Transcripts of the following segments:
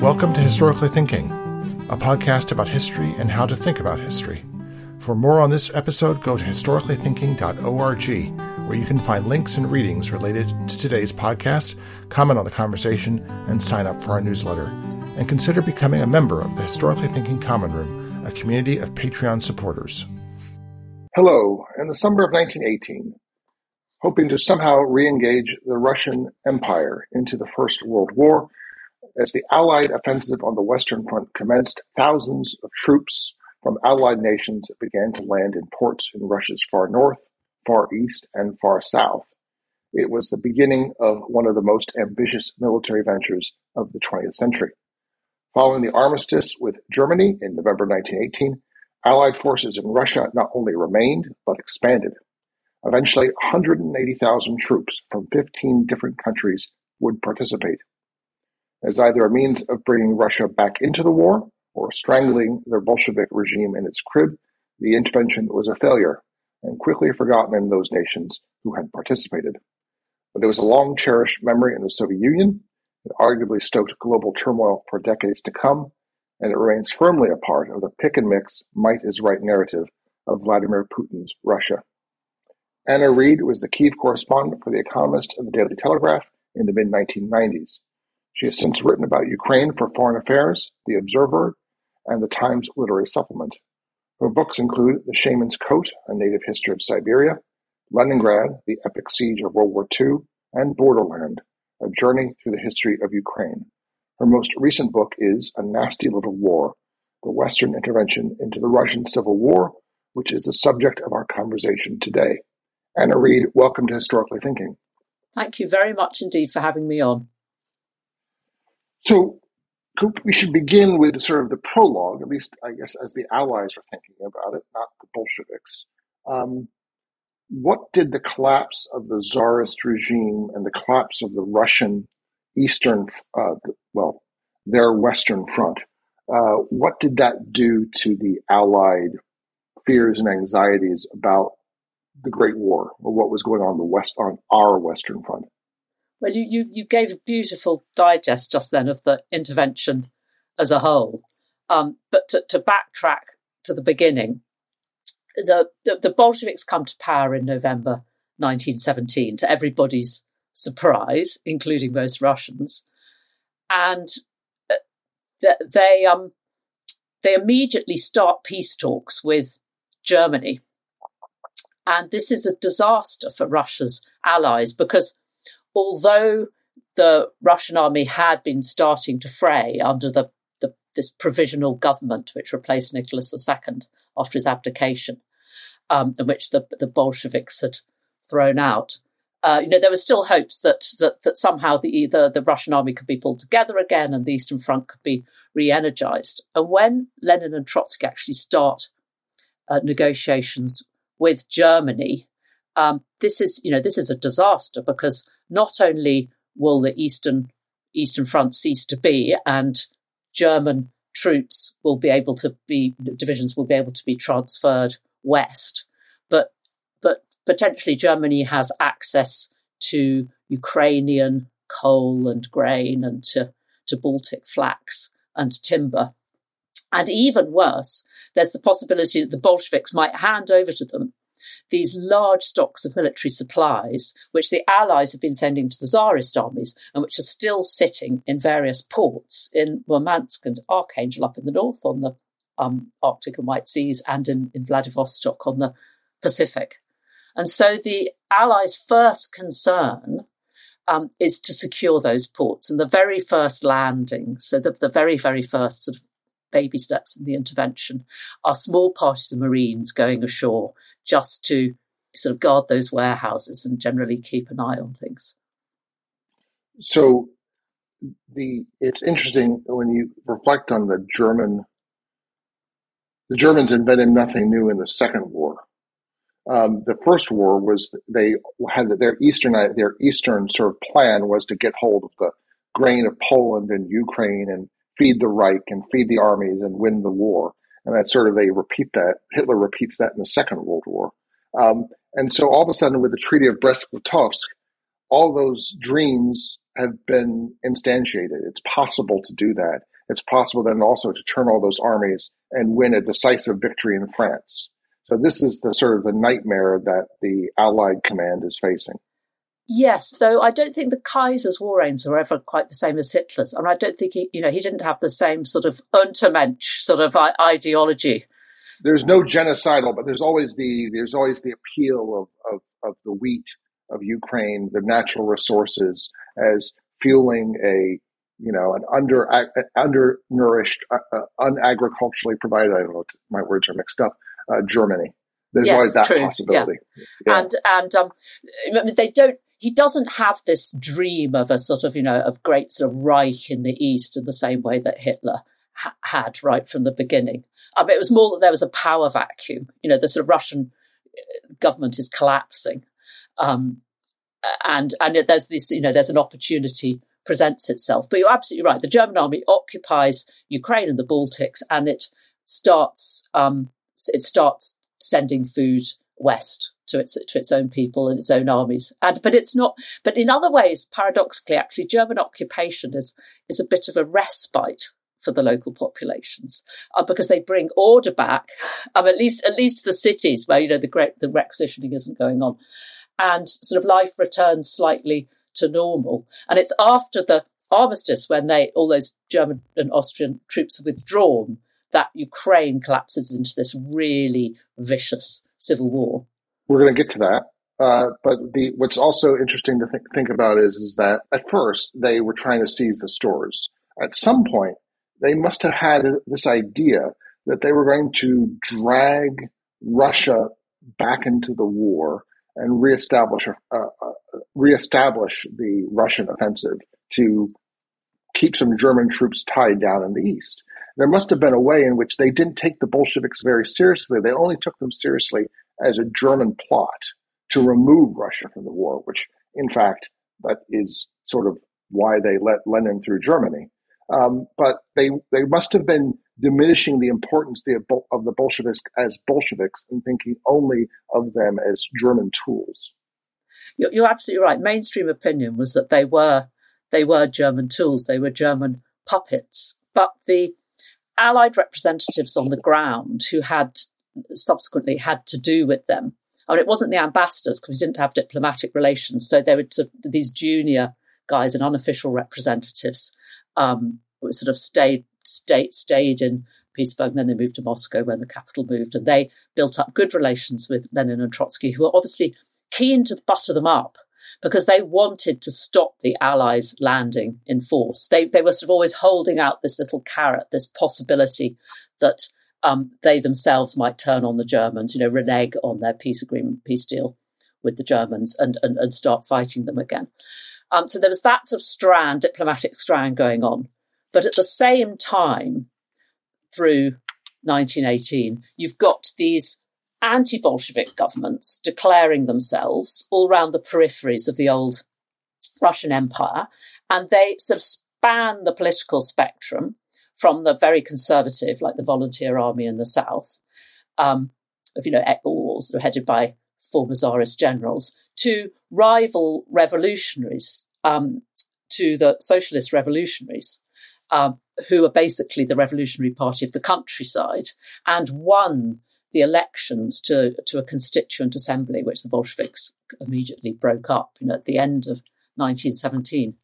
Welcome to Historically Thinking, a podcast about history and how to think about history. For more on this episode, go to historicallythinking.org, where you can find links and readings related to today's podcast, comment on the conversation, and sign up for our newsletter. And consider becoming a member of the Historically Thinking Common Room, a community of Patreon supporters. Hello. In the summer of 1918, hoping to somehow re-engage the Russian Empire into the First World War, as the Allied offensive on the Western Front commenced, thousands of troops from Allied nations began to land in ports in Russia's far north, far east, and far south. It was the beginning of one of the most ambitious military ventures of the 20th century. Following the armistice with Germany in November 1918, Allied forces in Russia not only remained, but expanded. Eventually, 180,000 troops from 15 different countries would participate as either a means of bringing Russia back into the war or strangling the Bolshevik regime in its crib, the intervention was a failure and quickly forgotten in those nations who had participated. But it was a long cherished memory in the Soviet Union. It arguably stoked global turmoil for decades to come, and it remains firmly a part of the pick and mix, might is right narrative of Vladimir Putin's Russia. Anna Reid was the Kiev correspondent for The Economist and The Daily Telegraph in the mid 1990s. She has since written about Ukraine for Foreign Affairs, The Observer, and the Times Literary Supplement. Her books include The Shaman's Coat, A Native History of Siberia, Leningrad, The Epic Siege of World War II, and Borderland, A Journey Through the History of Ukraine. Her most recent book is A Nasty Little War, The Western Intervention into the Russian Civil War, which is the subject of our conversation today. Anna Reid, welcome to Historically Thinking. Thank you very much indeed for having me on. So we should begin with sort of the prologue, at least I guess as the Allies are thinking about it, not the Bolsheviks. Um, what did the collapse of the Tsarist regime and the collapse of the Russian Eastern, uh, well, their Western Front, uh, what did that do to the Allied fears and anxieties about the Great War or what was going on the West on our Western Front? Well, you, you, you gave a beautiful digest just then of the intervention as a whole. Um, but to, to, backtrack to the beginning, the, the, the Bolsheviks come to power in November 1917 to everybody's surprise, including most Russians, and uh, they um, they immediately start peace talks with Germany, and this is a disaster for Russia's allies because although the Russian army had been starting to fray under the, the this provisional government which replaced Nicholas II after his abdication, um, in which the, the Bolsheviks had thrown out. Uh, you know, there were still hopes that that, that somehow the, the, the Russian army could be pulled together again and the Eastern Front could be re-energized. And when Lenin and Trotsky actually start uh, negotiations with Germany, um, this is you know this is a disaster because not only will the eastern eastern front cease to be and German troops will be able to be divisions will be able to be transferred west, but but potentially Germany has access to Ukrainian coal and grain and to, to Baltic flax and timber. And even worse, there's the possibility that the Bolsheviks might hand over to them these large stocks of military supplies, which the Allies have been sending to the Tsarist armies and which are still sitting in various ports in Murmansk and Archangel up in the north on the um, Arctic and White Seas and in, in Vladivostok on the Pacific. And so the Allies' first concern um, is to secure those ports. And the very first landing, so the, the very, very first sort of baby steps in the intervention, are small parties of Marines going ashore just to sort of guard those warehouses and generally keep an eye on things. So the it's interesting when you reflect on the German the Germans invented nothing new in the Second War. Um, the first war was they had their eastern their eastern sort of plan was to get hold of the grain of Poland and Ukraine and feed the Reich and feed the armies and win the war and that sort of they repeat that. Hitler repeats that in the Second World War. Um, and so all of a sudden, with the Treaty of Brest-Litovsk, all those dreams have been instantiated. It's possible to do that. It's possible then also to turn all those armies and win a decisive victory in France. So this is the sort of the nightmare that the Allied command is facing. Yes, though I don't think the Kaiser's war aims were ever quite the same as Hitler's, and I don't think he, you know, he didn't have the same sort of Untermensch sort of ideology. There's no genocidal, but there's always the there's always the appeal of, of, of the wheat of Ukraine, the natural resources, as fueling a you know an under undernourished, uh, uh, unagriculturally provided. I don't know, my words are mixed up. Uh, Germany. There's yes, always that true. possibility. Yeah. Yeah. And and um, they don't he doesn't have this dream of a sort of, you know, of great sort of Reich in the East in the same way that Hitler ha- had right from the beginning. I mean, it was more that there was a power vacuum. You know, the sort of Russian uh, government is collapsing. Um, and and there's this, you know, there's an opportunity presents itself. But you're absolutely right. The German army occupies Ukraine and the Baltics, and it starts um, it starts sending food west to its to its own people and its own armies. And but it's not. But in other ways, paradoxically, actually, German occupation is is a bit of a respite for the local populations uh, because they bring order back, um, at least at least to the cities where you know the great the requisitioning isn't going on, and sort of life returns slightly to normal. And it's after the armistice when they all those German and Austrian troops are withdrawn that Ukraine collapses into this really vicious civil war. We're going to get to that. Uh, but the what's also interesting to think, think about is is that at first they were trying to seize the stores. At some point, they must have had this idea that they were going to drag Russia back into the war and reestablish uh, uh, reestablish the Russian offensive to keep some German troops tied down in the east. There must have been a way in which they didn't take the Bolsheviks very seriously. They only took them seriously as a German plot to remove Russia from the war, which, in fact, that is sort of why they let Lenin through Germany. Um, but they they must have been diminishing the importance of the Bolsheviks as Bolsheviks and thinking only of them as German tools. You're, you're absolutely right. Mainstream opinion was that they were they were German tools, they were German puppets. But the Allied representatives on the ground who had subsequently had to do with them. I mean, it wasn't the ambassadors because we didn't have diplomatic relations, so they were these junior guys and unofficial representatives um, sort of stayed stayed stayed in Petersburg, and then they moved to Moscow when the capital moved, and they built up good relations with Lenin and Trotsky, who were obviously keen to butter them up because they wanted to stop the Allies landing in force. They they were sort of always holding out this little carrot, this possibility that um, they themselves might turn on the Germans, you know, renege on their peace agreement, peace deal with the Germans and, and, and start fighting them again. Um, so there was that sort of strand, diplomatic strand going on. But at the same time, through 1918, you've got these anti Bolshevik governments declaring themselves all around the peripheries of the old Russian Empire. And they sort of span the political spectrum from the very conservative, like the volunteer army in the south, um, of you know, all sort of headed by former czarist generals, to rival revolutionaries, um, to the socialist revolutionaries, um, who are basically the revolutionary party of the countryside, and won the elections to to a constituent assembly, which the Bolsheviks immediately broke up, you know, at the end of 1917.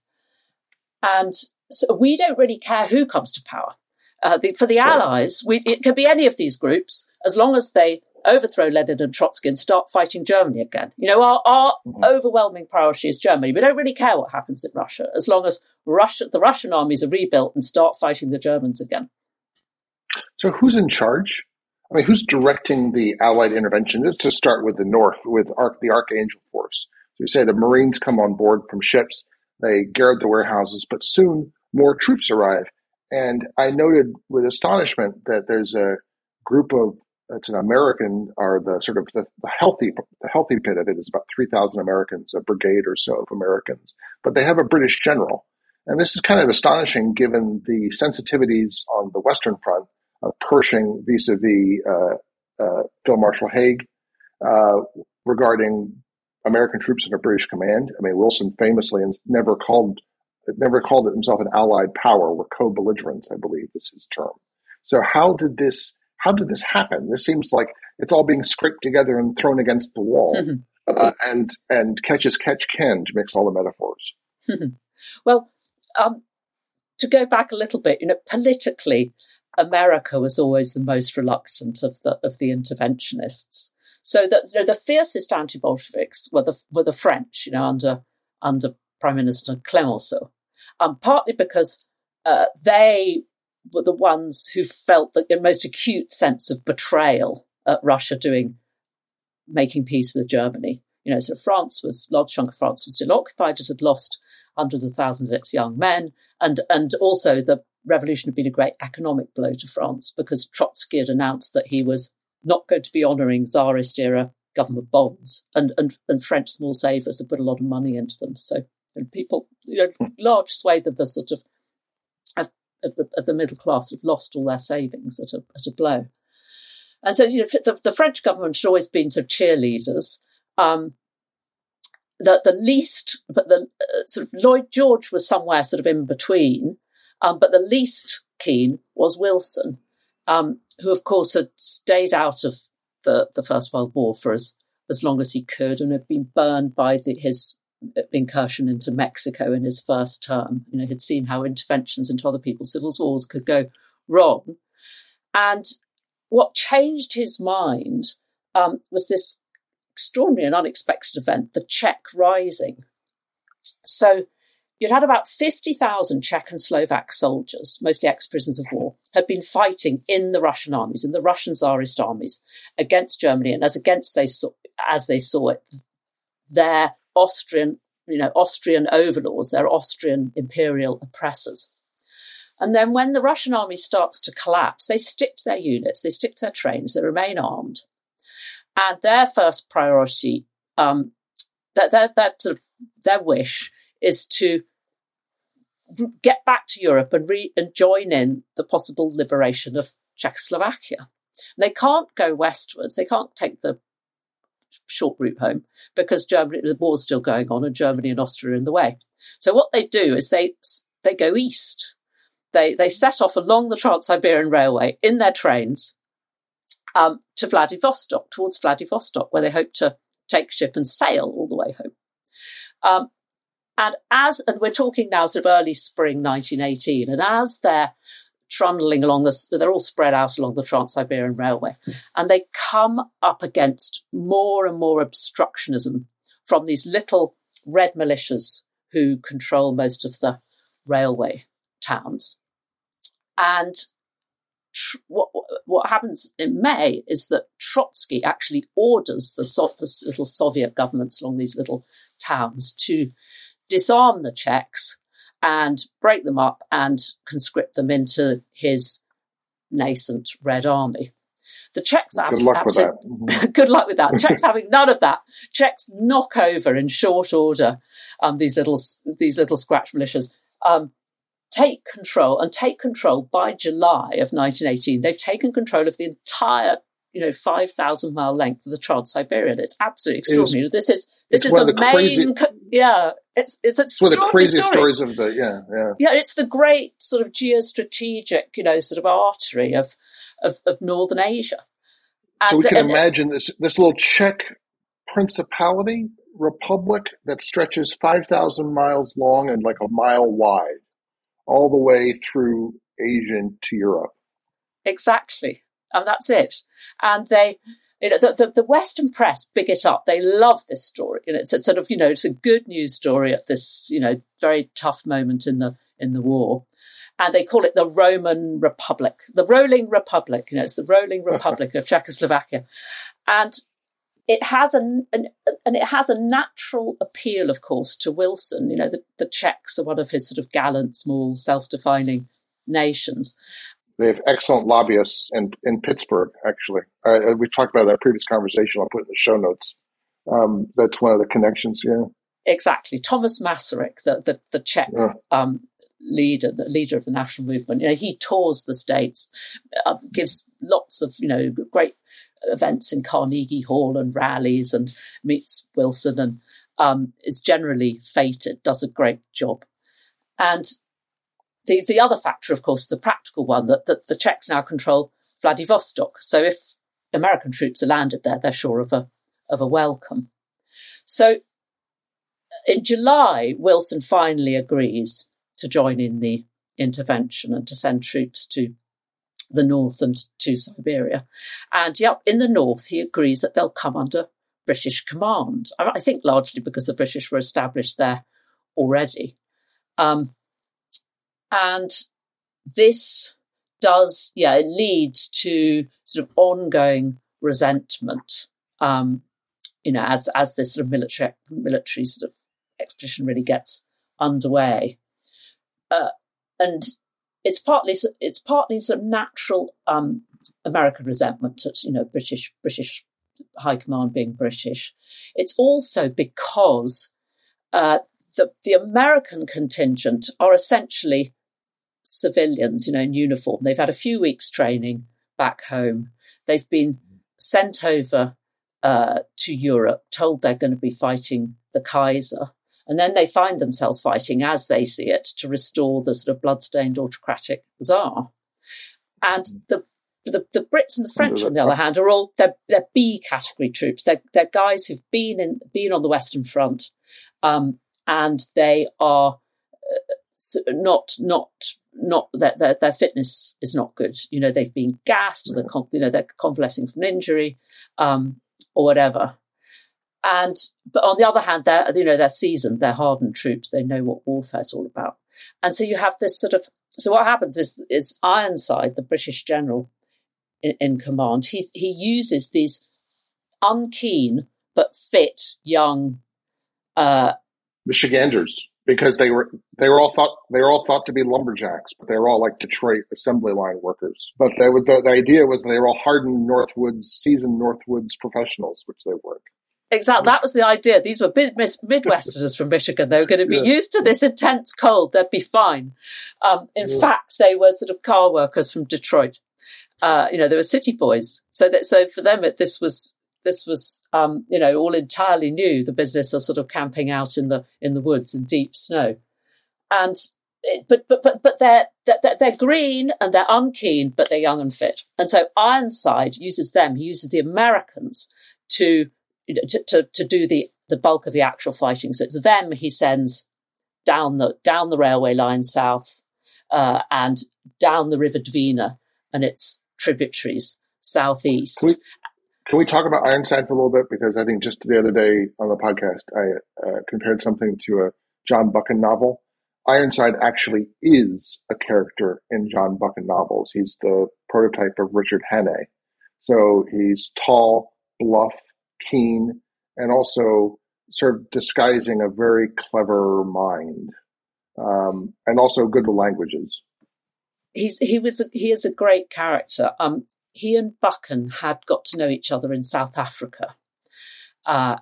And so we don't really care who comes to power. Uh, the, for the Allies, we, it could be any of these groups as long as they overthrow Lenin and Trotsky and start fighting Germany again. You know, our, our mm-hmm. overwhelming priority is Germany. We don't really care what happens in Russia as long as Russia, the Russian armies are rebuilt and start fighting the Germans again. So, who's in charge? I mean, who's directing the Allied intervention? Let's just start with the North, with the Archangel Force. So, you say the Marines come on board from ships, they guard the warehouses, but soon more troops arrive. And I noted with astonishment that there's a group of it's an American are the sort of the, the healthy the healthy bit of it is about three thousand Americans, a brigade or so of Americans, but they have a British general, and this is kind of astonishing given the sensitivities on the Western Front Pershing vis-a-vis uh, uh, Field Marshal Haig uh, regarding American troops under British command. I mean, Wilson famously never called it never called himself an allied power. We're co-belligerents, I believe, is his term. So how did this how did this happen? This seems like it's all being scraped together and thrown against the wall. uh, and and catch as catch can to mix all the metaphors. well, um, to go back a little bit, you know, politically, America was always the most reluctant of the of the interventionists. So that you know, the fiercest anti-Bolsheviks were the were the French, you know, under under Prime Minister Clemenceau, um, partly because uh, they were the ones who felt the most acute sense of betrayal at Russia doing making peace with Germany. You know, so France was large chunk of France was still occupied. It had lost hundreds of thousands of its young men, and and also the revolution had been a great economic blow to France because Trotsky had announced that he was not going to be honouring Tsarist era government bonds, and, and, and French small savers had put a lot of money into them. So and people, you know, large swathe of the sort of of, of the of the middle class have lost all their savings at a at a blow. And so, you know, the, the French government had always been sort of cheerleaders. Um, the the least, but the uh, sort of Lloyd George was somewhere sort of in between. Um, but the least keen was Wilson, um, who, of course, had stayed out of the, the First World War for as, as long as he could and had been burned by the, his incursion into Mexico in his first term. You know, he'd seen how interventions into other people's civil wars could go wrong. And what changed his mind um, was this extraordinary and unexpected event, the Czech Rising. So You'd had about 50,000 Czech and Slovak soldiers, mostly ex prisoners of war, had been fighting in the Russian armies, in the Russian Tsarist armies, against Germany, and as against they saw, as they saw it, their Austrian, you know, Austrian overlords, their Austrian imperial oppressors. And then when the Russian army starts to collapse, they stick to their units, they stick to their trains, they remain armed. And their first priority, um, that their, their, sort of, their wish is to get back to Europe and, re- and join in the possible liberation of Czechoslovakia. They can't go westwards. They can't take the short route home because Germany, the war's still going on, and Germany and Austria are in the way. So what they do is they they go east. They they set off along the Trans Siberian Railway in their trains um, to Vladivostok, towards Vladivostok, where they hope to take ship and sail all the way home. Um, and as, and we're talking now sort of early spring 1918, and as they're trundling along this, they're all spread out along the Trans Siberian Railway, mm. and they come up against more and more obstructionism from these little red militias who control most of the railway towns. And tr- what, what happens in May is that Trotsky actually orders the, so- the little Soviet governments along these little towns to disarm the Czechs and break them up and conscript them into his nascent Red Army. The Czechs good luck with that. Mm-hmm. good luck with that. Czechs having none of that. Czechs knock over in short order um, these little these little scratch militias. Um, take control and take control by July of 1918. They've taken control of the entire you know, 5,000 mile length of the Trans-Siberian. It's absolutely extraordinary. Is, this is, this is the, the, main, crazy, yeah, it's, it's, it's one of the craziest story. stories of the, yeah, yeah. Yeah, it's the great sort of geostrategic, you know, sort of artery of, of, of Northern Asia. And, so we can and, imagine this, this little Czech principality, republic that stretches 5,000 miles long and like a mile wide, all the way through Asia to Europe. Exactly and that's it. And they, you know, the, the, the, Western press big it up. They love this story. You know, it's a sort of, you know, it's a good news story at this, you know, very tough moment in the in the war. And they call it the Roman Republic, the Rolling Republic. You know, it's the Rolling Republic of Czechoslovakia, and it has an, an, and it has a natural appeal, of course, to Wilson. You know, the, the Czechs are one of his sort of gallant, small, self-defining nations, they have excellent lobbyists in, in Pittsburgh, actually. Uh, we talked about that previous conversation. I'll put in the show notes. Um, that's one of the connections, yeah. Exactly. Thomas Masaryk, the, the, the Czech yeah. um, leader, the leader of the national movement, you know, he tours the states, uh, gives lots of, you know, great events in Carnegie Hall and rallies and meets Wilson and um, is generally feted, does a great job. And the, the other factor, of course, the practical one, that, that the Czechs now control Vladivostok. So if American troops are landed there, they're sure of a, of a welcome. So in July, Wilson finally agrees to join in the intervention and to send troops to the north and to Siberia. And yep, in the north, he agrees that they'll come under British command. I think largely because the British were established there already. Um, and this does, yeah, it leads to sort of ongoing resentment. Um, you know, as as this sort of military military sort of expedition really gets underway, uh, and it's partly it's partly sort of natural um, American resentment at you know British British high command being British. It's also because uh, the the American contingent are essentially civilians, you know, in uniform. They've had a few weeks training back home. They've been sent over uh, to Europe, told they're going to be fighting the Kaiser. And then they find themselves fighting, as they see it, to restore the sort of bloodstained autocratic czar. And mm-hmm. the the, the Brits and the French, on the other hand, are all they're, they're B category troops. They're, they're guys who've been in been on the Western Front, um, and they are uh, not not not that their, their fitness is not good. You know, they've been gassed, or they're you know they're convalescing from an injury, um, or whatever. And but on the other hand, they're you know they're seasoned, they're hardened troops. They know what warfare is all about. And so you have this sort of so what happens is is Ironside, the British general in, in command, he he uses these unkeen but fit young uh, Michiganders because they were they were all thought they were all thought to be lumberjacks, but they were all like Detroit assembly line workers. But they would, the, the idea was they were all hardened Northwoods, seasoned Northwoods professionals, which they weren't. Exactly, that was the idea. These were Midwesterners from Michigan. They were going to be yeah. used to this intense cold. They'd be fine. Um, in yeah. fact, they were sort of car workers from Detroit. Uh, you know, they were city boys. So that so for them, it, this was this was um, you know all entirely new. The business of sort of camping out in the in the woods in deep snow, and but but but but they're, they're they're green and they're unkeen, but they're young and fit. And so Ironside uses them. He uses the Americans to to, to, to do the, the bulk of the actual fighting. So it's them he sends down the down the railway line south uh, and down the River Dvina and its tributaries southeast. Can we talk about Ironside for a little bit? Because I think just the other day on the podcast, I uh, compared something to a John Buchan novel. Ironside actually is a character in John Buchan novels. He's the prototype of Richard Hannay. So he's tall, bluff, keen, and also sort of disguising a very clever mind, um, and also good with languages. He's he was he is a great character. Um, he and Buchan had got to know each other in South Africa. Uh,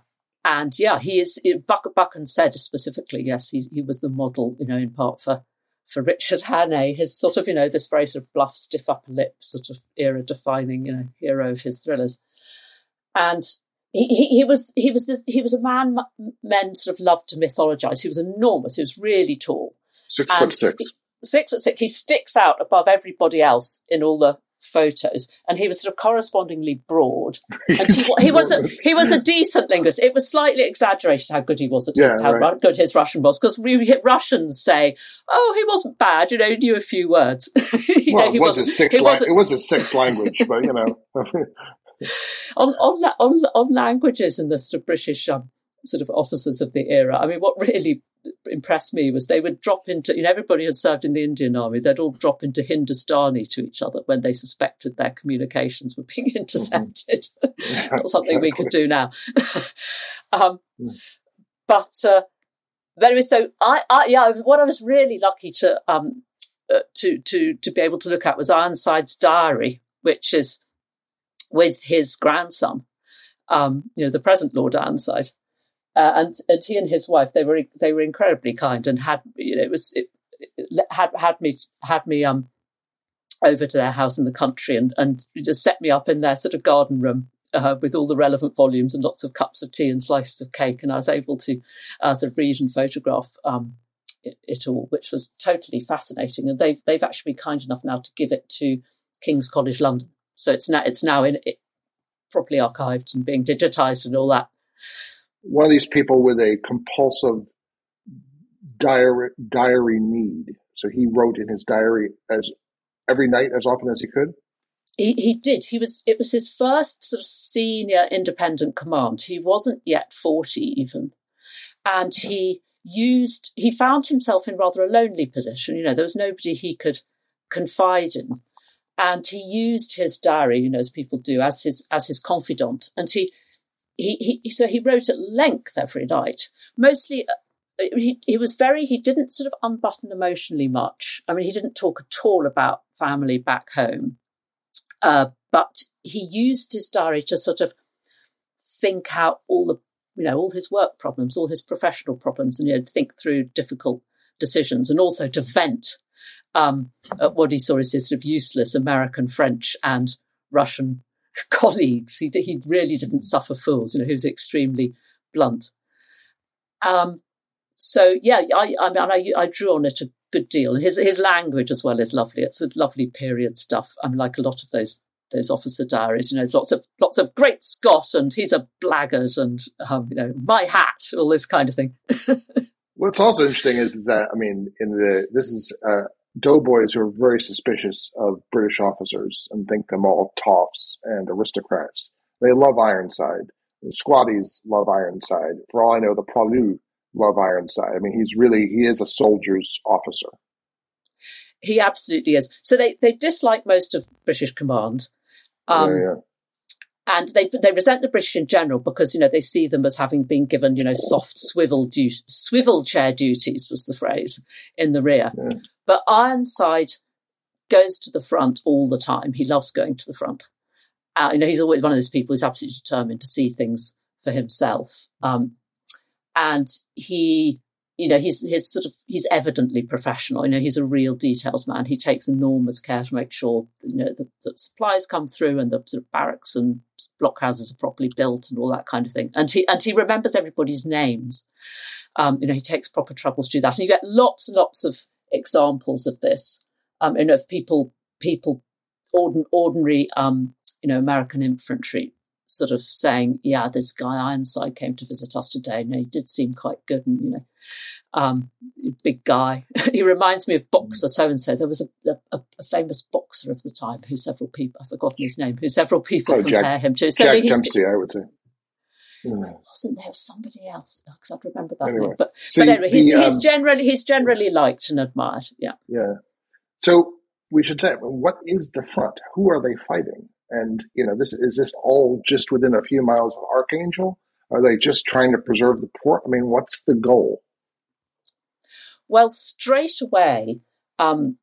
and yeah, he is. Buck, Buchan said specifically, yes, he, he was the model, you know, in part for for Richard Hannay, his sort of, you know, this very sort of bluff, stiff upper lip, sort of era defining, you know, hero of his thrillers. And he, he, he was he was this, he was a man men sort of loved to mythologize. He was enormous. He was really tall, six and foot six. Six foot six. He sticks out above everybody else in all the photos, and he was sort of correspondingly broad. And he, he was a, he was a decent linguist. It was slightly exaggerated how good he was at yeah, how right. good his Russian was, because we Russians say, "Oh, he wasn't bad. You know, he knew a few words." you well, know, it was a sixth. La- it was a sixth language, but you know. on, on, on, on languages in the sort of British um, sort of officers of the era. I mean, what really impressed me was they would drop into, you know, everybody had served in the Indian Army, they'd all drop into Hindustani to each other when they suspected their communications were being intercepted. Mm-hmm. Not something exactly. we could do now. um, mm. But, uh, anyway, so I, I, yeah, what I was really lucky to, um, uh, to, to, to be able to look at was Ironside's diary, which is with his grandson, um, you know, the present Lord Ironside. Uh, and and he and his wife they were they were incredibly kind and had you know it was it, it had had me had me um over to their house in the country and and just set me up in their sort of garden room uh, with all the relevant volumes and lots of cups of tea and slices of cake and I was able to uh, sort of read and photograph um, it, it, all, which was totally fascinating. And they've they've actually been kind enough now to give it to King's College London, so it's now it's now in it, properly archived and being digitized and all that. One of these people with a compulsive diary diary need. So he wrote in his diary as every night as often as he could. He, he did. He was. It was his first sort of senior independent command. He wasn't yet forty even, and he used. He found himself in rather a lonely position. You know, there was nobody he could confide in, and he used his diary, you know, as people do, as his as his confidant. And he he, he so he wrote at length every night, mostly he, he was very he didn't sort of unbutton emotionally much. I mean he didn't talk at all about family back home. Uh, but he used his diary to sort of think out all the you know all his work problems all his professional problems and you know think through difficult decisions and also to vent um, at what he saw as his sort of useless american french and russian colleagues he, he really didn't suffer fools you know he was extremely blunt um, so yeah, I I, mean, I, I drew on it a good deal, and his his language as well is lovely. It's lovely period stuff. I'm like a lot of those those officer diaries. You know, there's lots of lots of great Scott, and he's a blackguard, and um, you know, my hat, all this kind of thing. What's also interesting is, is that I mean, in the this is uh, doughboys who are very suspicious of British officers and think them all toffs and aristocrats. They love Ironside. The squatties love Ironside. For all I know, the Poilus love Ironside. I mean, he's really he is a soldier's officer. He absolutely is. So they they dislike most of British command. Um, yeah, yeah. And they they resent the British in general because you know they see them as having been given you know soft swivel du- swivel chair duties was the phrase in the rear, yeah. But Ironside goes to the front all the time. He loves going to the front. Uh, you know he's always one of those people who's absolutely determined to see things for himself. Um, and he you know he's he's sort of he's evidently professional you know he's a real details man he takes enormous care to make sure you know the, the, supplies come through and the sort of barracks and blockhouses are properly built and all that kind of thing and he and he remembers everybody's names um, you know he takes proper troubles to do that and you get lots and lots of examples of this um, you know of people people ordin- ordinary um, you know american infantry sort of saying, "Yeah, this guy Ironside came to visit us today. and he did seem quite good, and you know, um, big guy. he reminds me of boxer so and so. There was a, a, a, famous boxer of the time who several people I've forgotten his name, who several people oh, compare Jack, him to. So Jack Dempsey, I would say. Wasn't there somebody else? Because I remember that anyway. But, so but anyway, he's, the, um, he's generally he's generally liked and admired. Yeah. Yeah. So we should say, what is the front? Who are they fighting? And you know, this is this all just within a few miles of Archangel? Are they just trying to preserve the port? I mean, what's the goal? Well, straight away, um,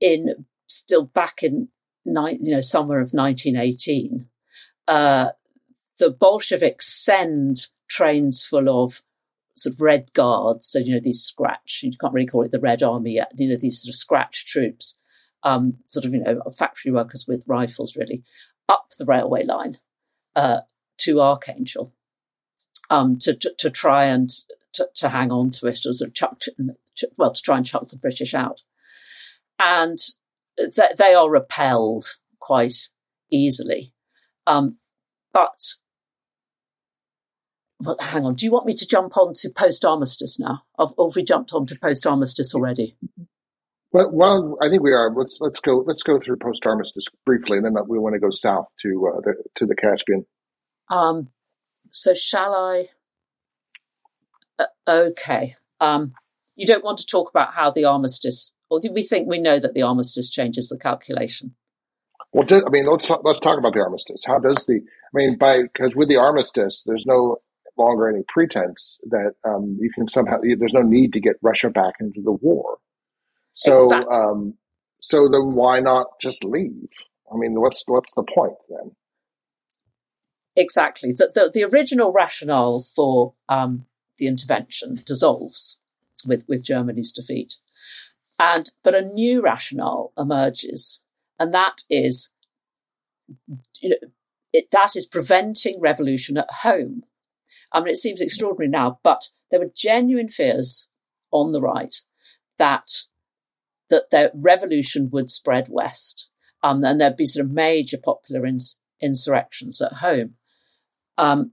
in still back in you know summer of 1918, uh, the Bolsheviks send trains full of sort of red guards, so you know these scratch. You can't really call it the Red Army yet. You know these sort of scratch troops um, sort of, you know, factory workers with rifles really, up the railway line uh, to Archangel um, to, to, to, try and to, to, hang on to it, or sort of chuck, well, to try and chuck the British out. And th- they are repelled quite easily. Um, but well, hang on. Do you want me to jump on to post armistice now? Or have we jumped on to post armistice already? Well, well, I think we are. Let's let's go let's go through post armistice briefly, and then we want to go south to uh, the to the Caspian. Um, so shall I? Uh, okay. Um, you don't want to talk about how the armistice, or do we think we know that the armistice changes the calculation? Well, I mean, let's let's talk about the armistice. How does the? I mean, by because with the armistice, there's no longer any pretense that um, you can somehow. There's no need to get Russia back into the war. So, exactly. um, so then why not just leave? I mean, what's what's the point then? Exactly. The, the, the original rationale for um, the intervention dissolves with, with Germany's defeat. And but a new rationale emerges, and that is you know, it, that is preventing revolution at home. I mean, it seems extraordinary now, but there were genuine fears on the right that that the revolution would spread west, um, and there'd be sort of major popular ins- insurrections at home. Um,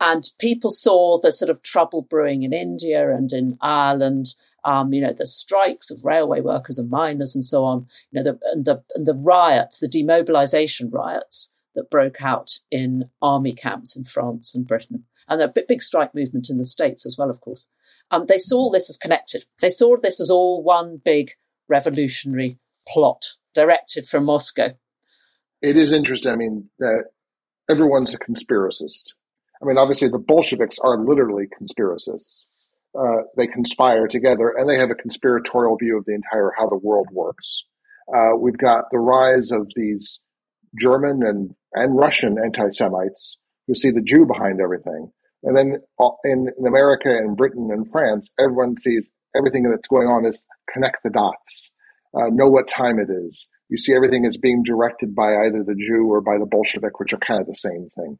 and people saw the sort of trouble brewing in India and in Ireland, um, you know, the strikes of railway workers and miners and so on, you know, the, and the, and the riots, the demobilization riots that broke out in army camps in France and Britain. And a big strike movement in the States as well, of course. Um, they saw this as connected. They saw this as all one big revolutionary plot directed from Moscow. It is interesting. I mean, everyone's a conspiracist I mean, obviously, the Bolsheviks are literally conspiracists. Uh, they conspire together, and they have a conspiratorial view of the entire how the world works. Uh, we've got the rise of these German and and Russian anti-Semites who see the Jew behind everything, and then uh, in, in America and Britain and France, everyone sees everything that's going on is connect the dots, uh, know what time it is. You see everything is being directed by either the Jew or by the Bolshevik, which are kind of the same thing.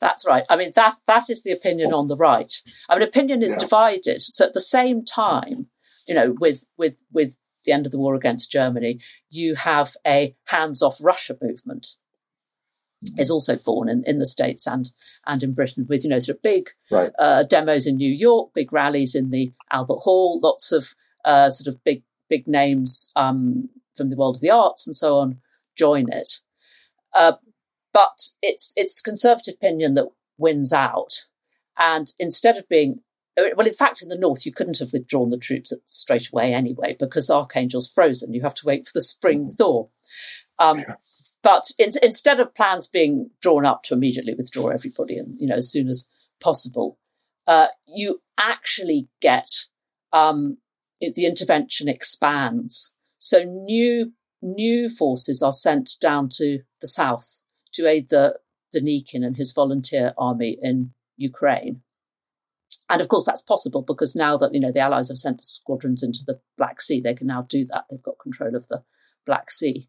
That's right. I mean, that that is the opinion on the right. I mean, opinion is yeah. divided. So at the same time, you know, with with with the end of the war against Germany, you have a hands-off Russia movement. Is also born in, in the states and and in Britain with you know sort of big right. uh, demos in New York, big rallies in the Albert Hall, lots of uh, sort of big big names um, from the world of the arts and so on join it. Uh, but it's it's conservative opinion that wins out. And instead of being well, in fact, in the north, you couldn't have withdrawn the troops straight away anyway because Archangel's frozen. You have to wait for the spring thaw. Um, but in, instead of plans being drawn up to immediately withdraw everybody, and you know as soon as possible, uh, you actually get um, the intervention expands. So new new forces are sent down to the south to aid the Denikin and his volunteer army in Ukraine. And of course, that's possible because now that you know the Allies have sent squadrons into the Black Sea, they can now do that. They've got control of the Black Sea.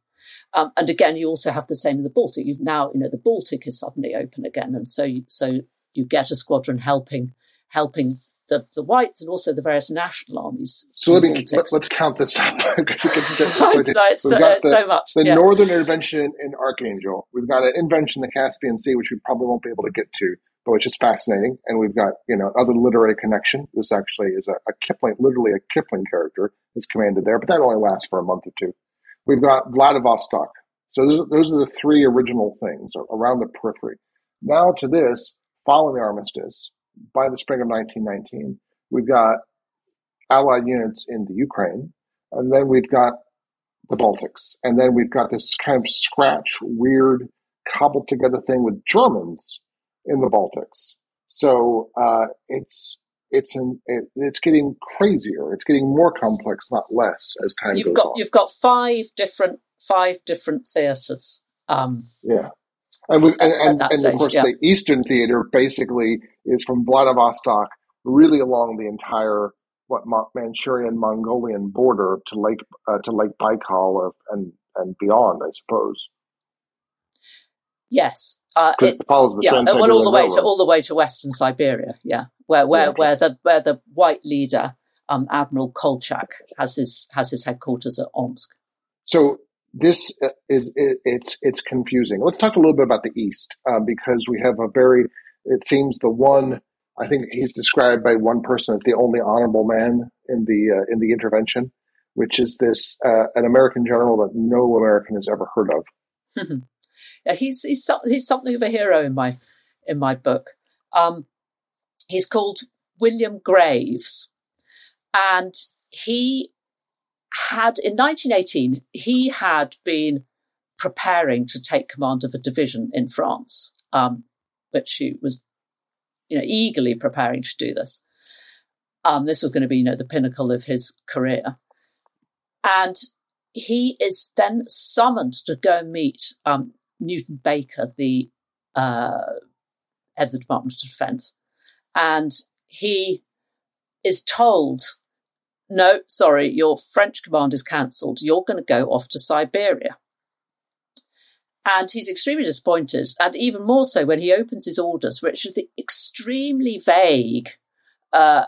Um, and again, you also have the same in the Baltic. You've now, you know, the Baltic is suddenly open again, and so so you get a squadron helping helping the, the whites and also the various national armies. So let me let, us count this up because it gets so, so, got the, so much. The yeah. northern intervention in Archangel. We've got an intervention in the Caspian Sea, which we probably won't be able to get to, but which is fascinating. And we've got you know other literary connection. This actually is a, a Kipling, literally a Kipling character is commanded there, but that only lasts for a month or two. We've got Vladivostok. So those, those are the three original things around the periphery. Now to this, following the armistice, by the spring of 1919, we've got Allied units in the Ukraine, and then we've got the Baltics, and then we've got this kind of scratch, weird, cobbled together thing with Germans in the Baltics. So uh, it's it's an, it, it's getting crazier. It's getting more complex, not less, as time you've goes got, on. You've got five different five different theatres. Um, yeah, and, we, and, and, and stage, of course, yeah. the Eastern Theater basically is from Vladivostok really along the entire what Manchurian Mongolian border to Lake uh, to Lake Baikal and and beyond, I suppose. Yes, uh, it, it, follows the yeah, well, all the way to all the way to Western Siberia. Yeah, where where yeah, okay. where the where the white leader, um, Admiral Kolchak, has his has his headquarters at Omsk. So this uh, is it, it's it's confusing. Let's talk a little bit about the East um, because we have a very it seems the one I think he's described by one person as the only honorable man in the uh, in the intervention, which is this uh, an American general that no American has ever heard of. he's he's he's something of a hero in my in my book. Um, he's called William Graves, and he had in 1918 he had been preparing to take command of a division in France, um, which he was, you know, eagerly preparing to do this. Um, this was going to be, you know, the pinnacle of his career, and he is then summoned to go meet um, Newton Baker, the uh, head of the Department of Defense, and he is told no, sorry, your French command is cancelled. You're going to go off to Siberia. And he's extremely disappointed, and even more so when he opens his orders, which is the extremely vague, uh,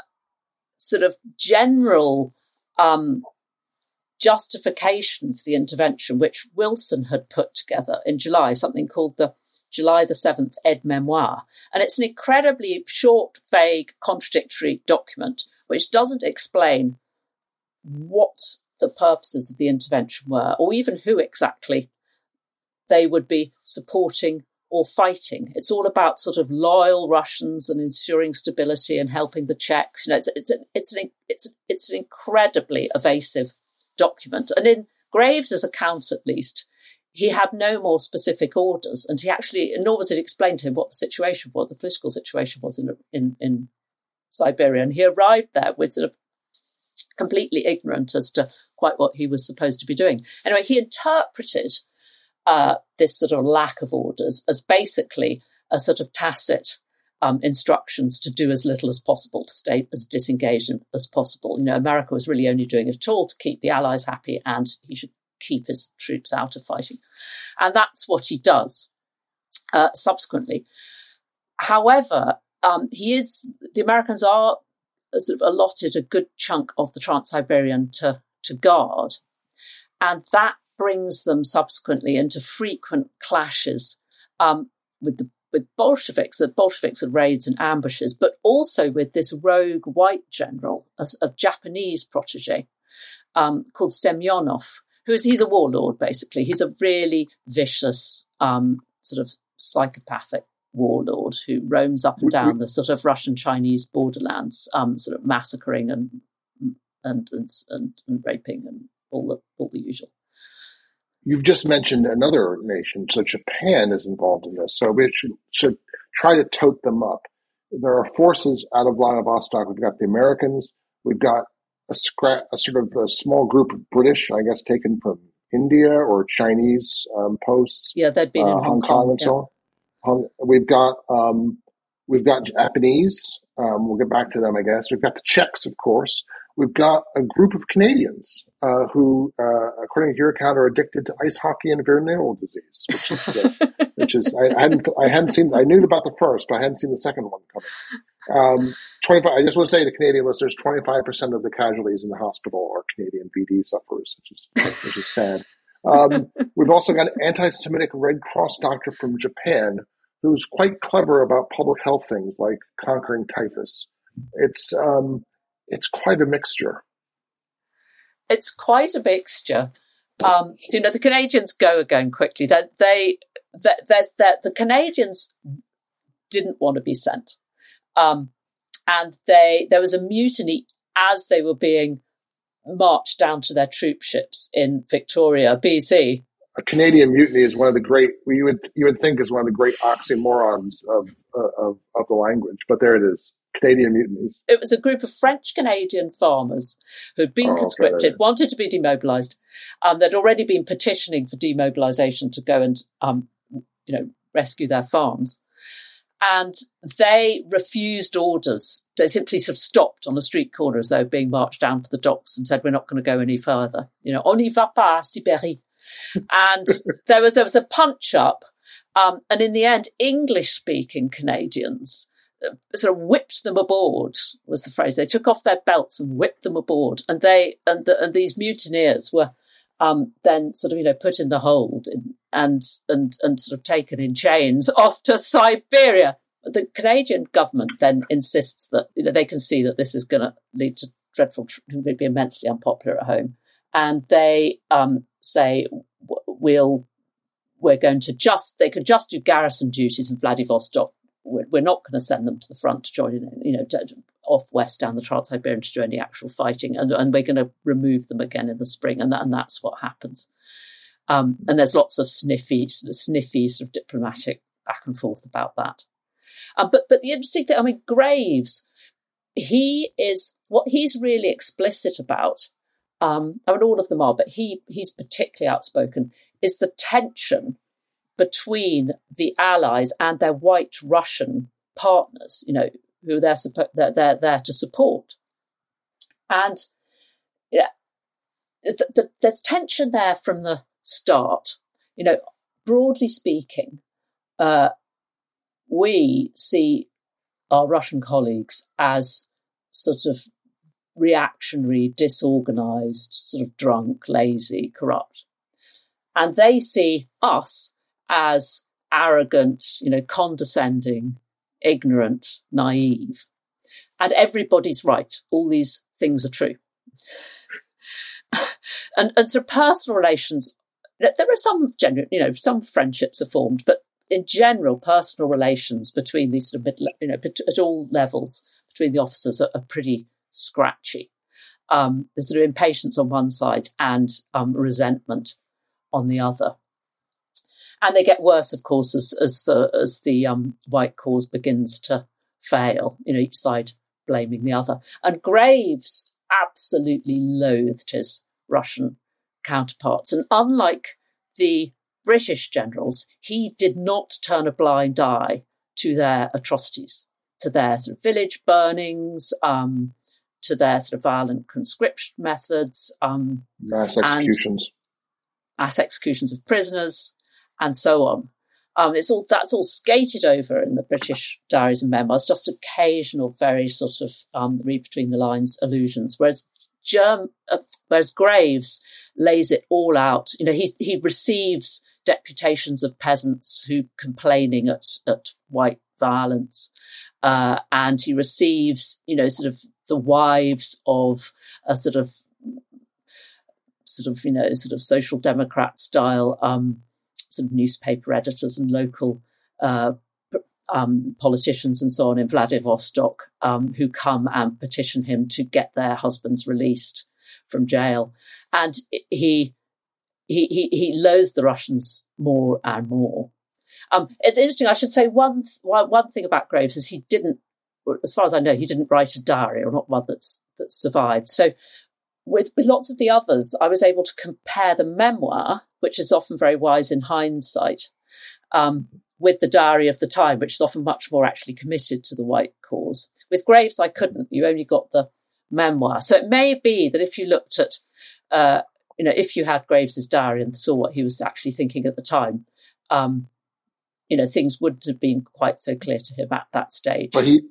sort of general um, justification for the intervention, which Wilson had put together in July, something called the July the 7th Aide-Memoire. And it's an incredibly short, vague, contradictory document which doesn't explain what the purposes of the intervention were, or even who exactly they would be supporting or fighting. It's all about sort of loyal Russians and ensuring stability and helping the Czechs. You know, it's it's an, it's an, it's it's an incredibly evasive document. And in Graves's account, at least, he had no more specific orders, and he actually, nor was it explained to him what the situation was, the political situation was in in, in Siberia. And he arrived there with sort of completely ignorant as to quite what he was supposed to be doing. Anyway, he interpreted uh, this sort of lack of orders as basically a sort of tacit um, instructions to do as little as possible, to stay as disengaged as possible. You know, America was really only doing it all to keep the Allies happy, and he should keep his troops out of fighting. And that's what he does uh, subsequently. However, um, he is the Americans are sort of allotted a good chunk of the Trans Siberian to to guard, and that brings them subsequently into frequent clashes um, with the with Bolsheviks, the Bolsheviks and raids and ambushes, but also with this rogue white general, a, a Japanese protege um, called Semyonov, who is he's a warlord basically. He's a really vicious um, sort of psychopathic warlord who roams up and down the sort of Russian Chinese borderlands, um, sort of massacring and and and, and, and raping and all the all the usual. You've just mentioned another nation, so Japan is involved in this. So we should, should try to tote them up. There are forces out of Vladivostok. We've got the Americans. We've got a, scra- a sort of a small group of British, I guess, taken from India or Chinese um, posts. Yeah, they'd been uh, in Hong, Kong, Kong and yeah. so on. We've got um, we've got Japanese. Um, we'll get back to them, I guess. We've got the Czechs, of course we've got a group of Canadians uh, who, uh, according to your account, are addicted to ice hockey and venereal disease, which is, uh, which is I, I, hadn't I hadn't seen I knew about the first, but I hadn't seen the second one coming. Um, Twenty five. I just want to say to Canadian listeners, twenty five percent of the casualties in the hospital are Canadian VD sufferers, which is which is sad. Um, we've also got an anti-Semitic Red Cross doctor from Japan who's quite clever about public health things like conquering typhus. It's um, it's quite a mixture. It's quite a mixture. Um, you know, the Canadians go again quickly. That they, that there's that the Canadians didn't want to be sent, um, and they there was a mutiny as they were being marched down to their troop ships in Victoria, BC. A Canadian mutiny is one of the great you would you would think is one of the great oxymorons of uh, of of the language, but there it is. Canadian mutinies? It was a group of French Canadian farmers who'd been oh, conscripted, okay. wanted to be demobilised. Um, they'd already been petitioning for demobilisation to go and, um, you know, rescue their farms. And they refused orders. They simply sort of stopped on a street corner as though being marched down to the docks and said, "We're not going to go any further." You know, on y va pas Sibérie. and there was there was a punch up, um, and in the end, English speaking Canadians sort of whipped them aboard was the phrase. They took off their belts and whipped them aboard, and they and the, and these mutineers were um, then sort of you know put in the hold in, and and and sort of taken in chains off to Siberia. The Canadian government then insists that you know they can see that this is going to lead to dreadful, would be immensely unpopular at home, and they um, say we'll we're going to just they could just do garrison duties in Vladivostok we're, not going to send them to the front to join in, you know, off west down the Trans-Siberian to do any actual fighting, and, and we're going to remove them again in the spring, and that, and that's what happens. Um, and there's lots of sniffy, sniffy, sort of diplomatic back and forth about that. Um, but but the interesting thing, I mean, Graves, he is what he's really explicit about. Um, I mean, all of them are, but he he's particularly outspoken. Is the tension between the Allies and their white Russian partners, you know, who they're, they're, they're there to support. And yeah, th- th- there's tension there from the start. You know, broadly speaking, uh, we see our Russian colleagues as sort of reactionary, disorganized, sort of drunk, lazy, corrupt. And they see us as arrogant, you know, condescending, ignorant, naive. And everybody's right. All these things are true. and and so personal relations, there are some genuine, you know, some friendships are formed, but in general, personal relations between these sort of you know, at all levels between the officers are, are pretty scratchy. Um, there's sort of impatience on one side and um, resentment on the other. And they get worse, of course, as, as the as the um, white cause begins to fail. You know, each side blaming the other. And Graves absolutely loathed his Russian counterparts, and unlike the British generals, he did not turn a blind eye to their atrocities, to their sort of village burnings, um, to their sort of violent conscription methods, um, mass executions, mass executions of prisoners, and so on. Um, it's all that's all skated over in the British diaries and memoirs, just occasional, very sort of um, read between the lines allusions. Whereas Germ, uh, whereas Graves lays it all out. You know, he he receives deputations of peasants who complaining at at white violence, uh, and he receives you know sort of the wives of a sort of sort of you know sort of social democrat style um, sort of newspaper editors and local uh, um, politicians and so on in Vladivostok um, who come and petition him to get their husbands released from jail, and he he he, he loathes the Russians more and more. Um, it's interesting. I should say one one thing about Graves is he didn't, as far as I know, he didn't write a diary or not one that's that survived. So with, with lots of the others, I was able to compare the memoir which is often very wise in hindsight, um, with the diary of the time, which is often much more actually committed to the white cause. With Graves, I couldn't. You only got the memoir. So it may be that if you looked at, uh, you know, if you had Graves's diary and saw what he was actually thinking at the time, um, you know, things wouldn't have been quite so clear to him at that stage. But he,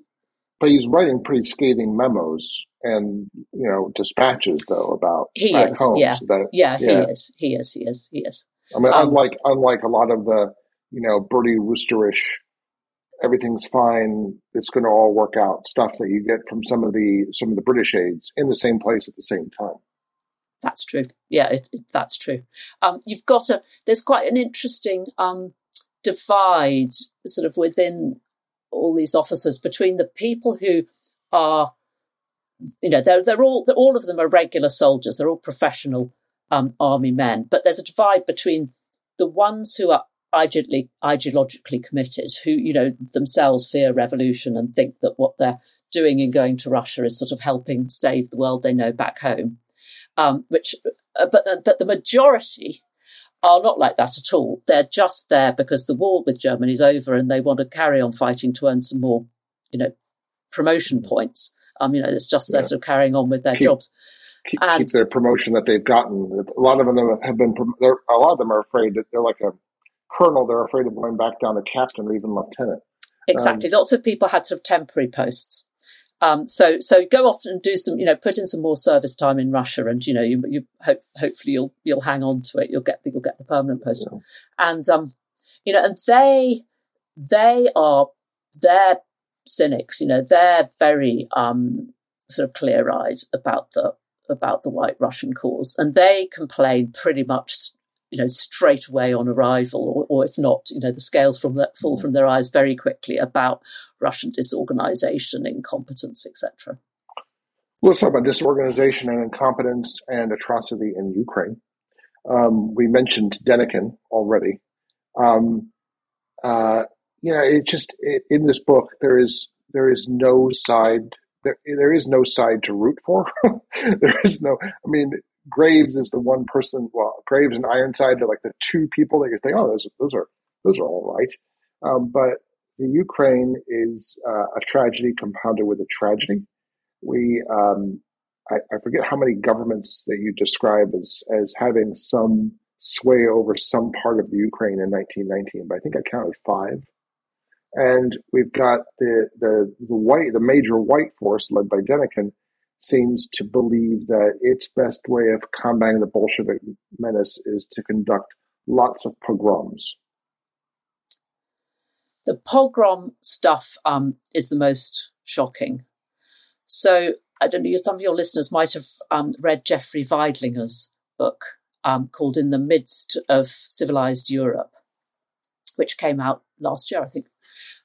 but he's writing pretty scathing memos and you know dispatches though about he back is home. yeah So that- yeah, yeah. he is he is he is he is I mean, Um, unlike unlike a lot of the you know Bertie Woosterish, everything's fine. It's going to all work out. Stuff that you get from some of the some of the British aides in the same place at the same time. That's true. Yeah, it, it, that's true. Um, you've got a there's quite an interesting um, divide sort of within all these officers between the people who are, you know, they're they're all they're, all of them are regular soldiers. They're all professional um, army men, but there's a divide between the ones who are ideologically, ideologically committed, who you know themselves fear revolution and think that what they're doing in going to Russia is sort of helping save the world they know back home. Um, which, uh, but but the majority are not like that at all. They're just there because the war with Germany is over and they want to carry on fighting to earn some more, you know, promotion points. Um, you know, it's just they're sort of carrying on with their Keep- jobs. Keep, And- keep their promotion that they've gotten. A lot of them have been. a lot of them are afraid that they're like a colonel. They're afraid of going back down to captain or even lieutenant. Exactly. Lots of people had sort of temporary posts. Um, so so go off and do some, you know, put in some more service time in Russia, and you know, you you hope hopefully you'll you'll hang on to it. You'll get the, you'll get the permanent post, Yeah. and um, you know, and they they are they're cynics. You know, they're very um sort of clear eyed about the about the White Russian cause, and they complain pretty much you know straight away on arrival, or, or if not, you know, the scales from the, fall from their eyes very quickly about Russian disorganization, incompetence, etc. Let's talk about disorganization and incompetence and atrocity in Ukraine. Um, we mentioned Denikin already. Um, uh, you know, it just it, in this book there is there is no side there, there is no side to root for. there is no. I mean, Graves is the one person. Well, Graves and Ironside are like the two people that you think, oh, those those are those are all right. Um, but the Ukraine is uh, a tragedy compounded with a tragedy we um, I, I forget how many governments that you describe as as having some sway over some part of the Ukraine in 1919, but I think I counted five. And we've got the the the white the major white force led by Denikin seems to believe that its best way of combating the Bolshevik menace is to conduct lots of pogroms. The pogrom stuff um, is the most shocking. So I don't know. Some of your listeners might have um, read Jeffrey Veidlinger's book um, called "In the Midst of Civilized Europe," which came out last year, I think.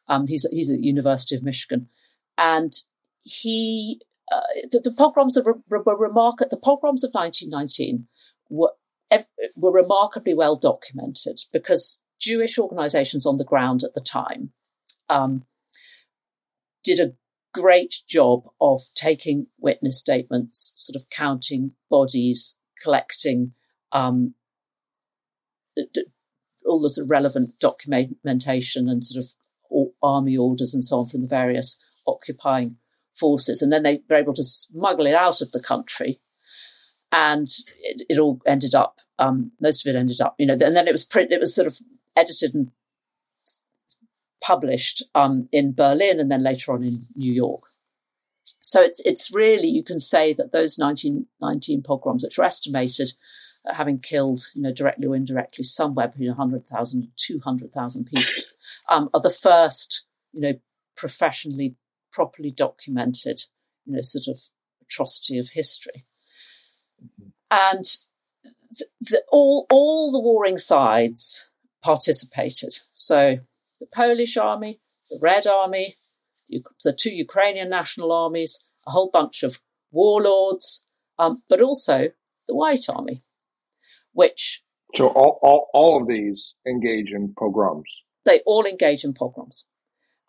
Um, he's he's at the University of Michigan, and he uh, the, the, pogroms of were remarkable. The pogroms of 1919 were were remarkably well documented because Jewish organisations on the ground at the time um, did a great job of taking witness statements, sort of counting bodies, collecting um, all the sort of relevant documentation and sort of army orders and so on from the various occupying forces. And then they were able to smuggle it out of the country. And it, it all ended up, um, most of it ended up, you know, and then it was print, it was sort of edited and published um, in Berlin and then later on in New York. So it's it's really you can say that those 1919 pogroms, which are estimated having killed, you know, directly or indirectly, somewhere between 100,000 and 200,000 people, um, are the first, you know, professionally, properly documented, you know, sort of atrocity of history. Mm-hmm. And the, the, all all the warring sides participated. So the Polish army, the Red Army, the, two Ukrainian national armies, a whole bunch of warlords, um, but also the White Army which so all, all, all of these engage in pogroms. They all engage in pogroms.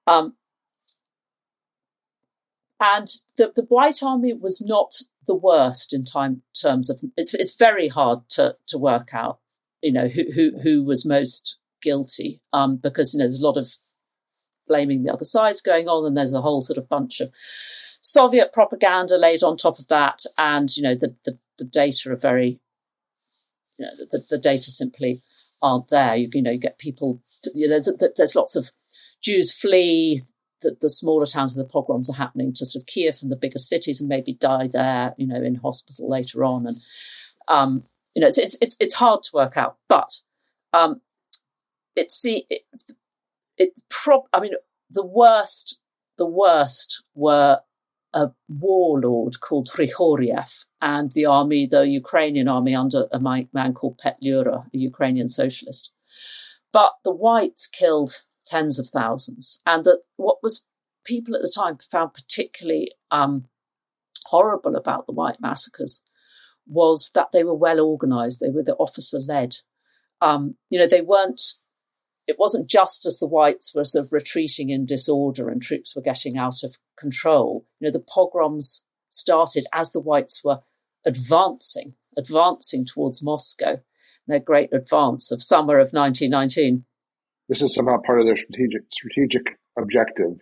Um, and the, the White Army was not the worst in time terms of it's it's very hard to to work out, you know, who who, who was most guilty, um, because you know there's a lot of blaming the other sides going on, and there's a whole sort of bunch of Soviet propaganda laid on top of that, and you know the the, the data are very you know, the, the data simply aren't there. You, you know, you get people. You know, there's there's lots of Jews flee the, the, smaller towns and the pogroms are happening to sort of Kiev and the bigger cities and maybe die there, you know, in hospital later on. And, um, you know, it's, it's, it's, it's, hard to work out, but, um, it's, see, it, it prob, I mean, the worst, the worst were a warlord called Hrihoriev and the army, the Ukrainian army under a man called Petlura, a Ukrainian socialist. But the whites killed tens of thousands. And that what was people at the time found particularly um, horrible about the white massacres was that they were well organized, they were the officer led. Um, you know, they weren't it wasn't just as the whites were sort of retreating in disorder and troops were getting out of control. You know, the pogroms started as the whites were advancing, advancing towards Moscow. Their great advance of summer of 1919. This is somehow part of their strategic strategic objective.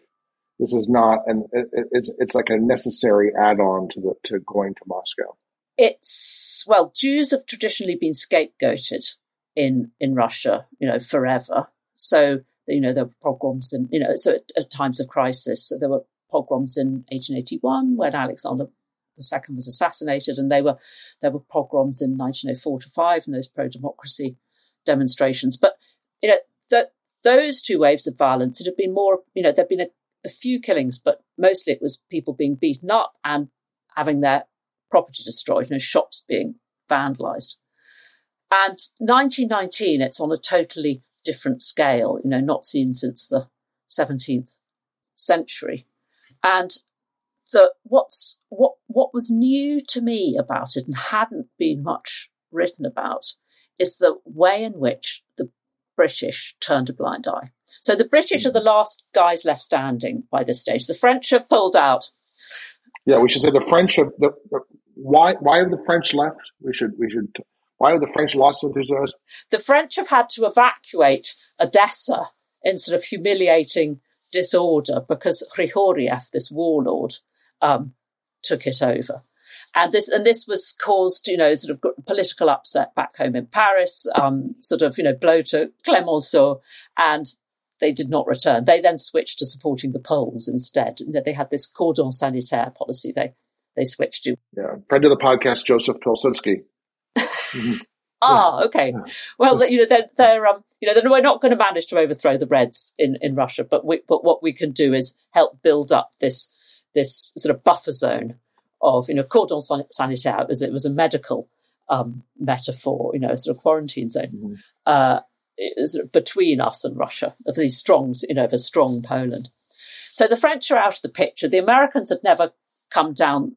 This is not, and it, it's it's like a necessary add-on to the to going to Moscow. It's well, Jews have traditionally been scapegoated in in Russia, you know, forever. So, you know, there were pogroms and, you know, so at, at times of crisis, so there were pogroms in 1881 when Alexander II was assassinated, and they were there were pogroms in 1904 to 5 and those pro-democracy demonstrations. But, you know, that those two waves of violence, it had been more, you know, there'd been a, a few killings, but mostly it was people being beaten up and having their property destroyed, you know, shops being vandalized. And 1919, it's on a totally different scale, you know, not seen since the 17th century. And the, what's, what, what was new to me about it and hadn't been much written about is the way in which the British turned a blind eye. So the British are hmm. the last guys left standing by this stage. The French have pulled out. Yeah, we should say the French have the, the why why have the French left? We should we should why have the French lost enthusiasm? The French have had to evacuate Odessa in sort of humiliating disorder because Hrihoriev, this warlord, um, took it over. and this and this was caused, you know, sort of political upset back home in Paris, um, sort of, you know, blow to Clemenceau, and they did not return. They then switched to supporting the Poles instead. They had this cordon sanitaire policy. They they switched to. Yeah, friend of the podcast, Joseph Pilsudski. Mm-hmm. Ah, okay. Well, you know, they're, they're um, you know, we're not going to manage to overthrow the Reds in, in Russia, but we, but what we can do is help build up this this sort of buffer zone of, you know, cordon sanitaire. It was it was a medical um, metaphor, you know, sort of quarantine zone mm-hmm. uh, between us and Russia of these strong, you know, a strong Poland. So the French are out of the picture. The Americans had never come down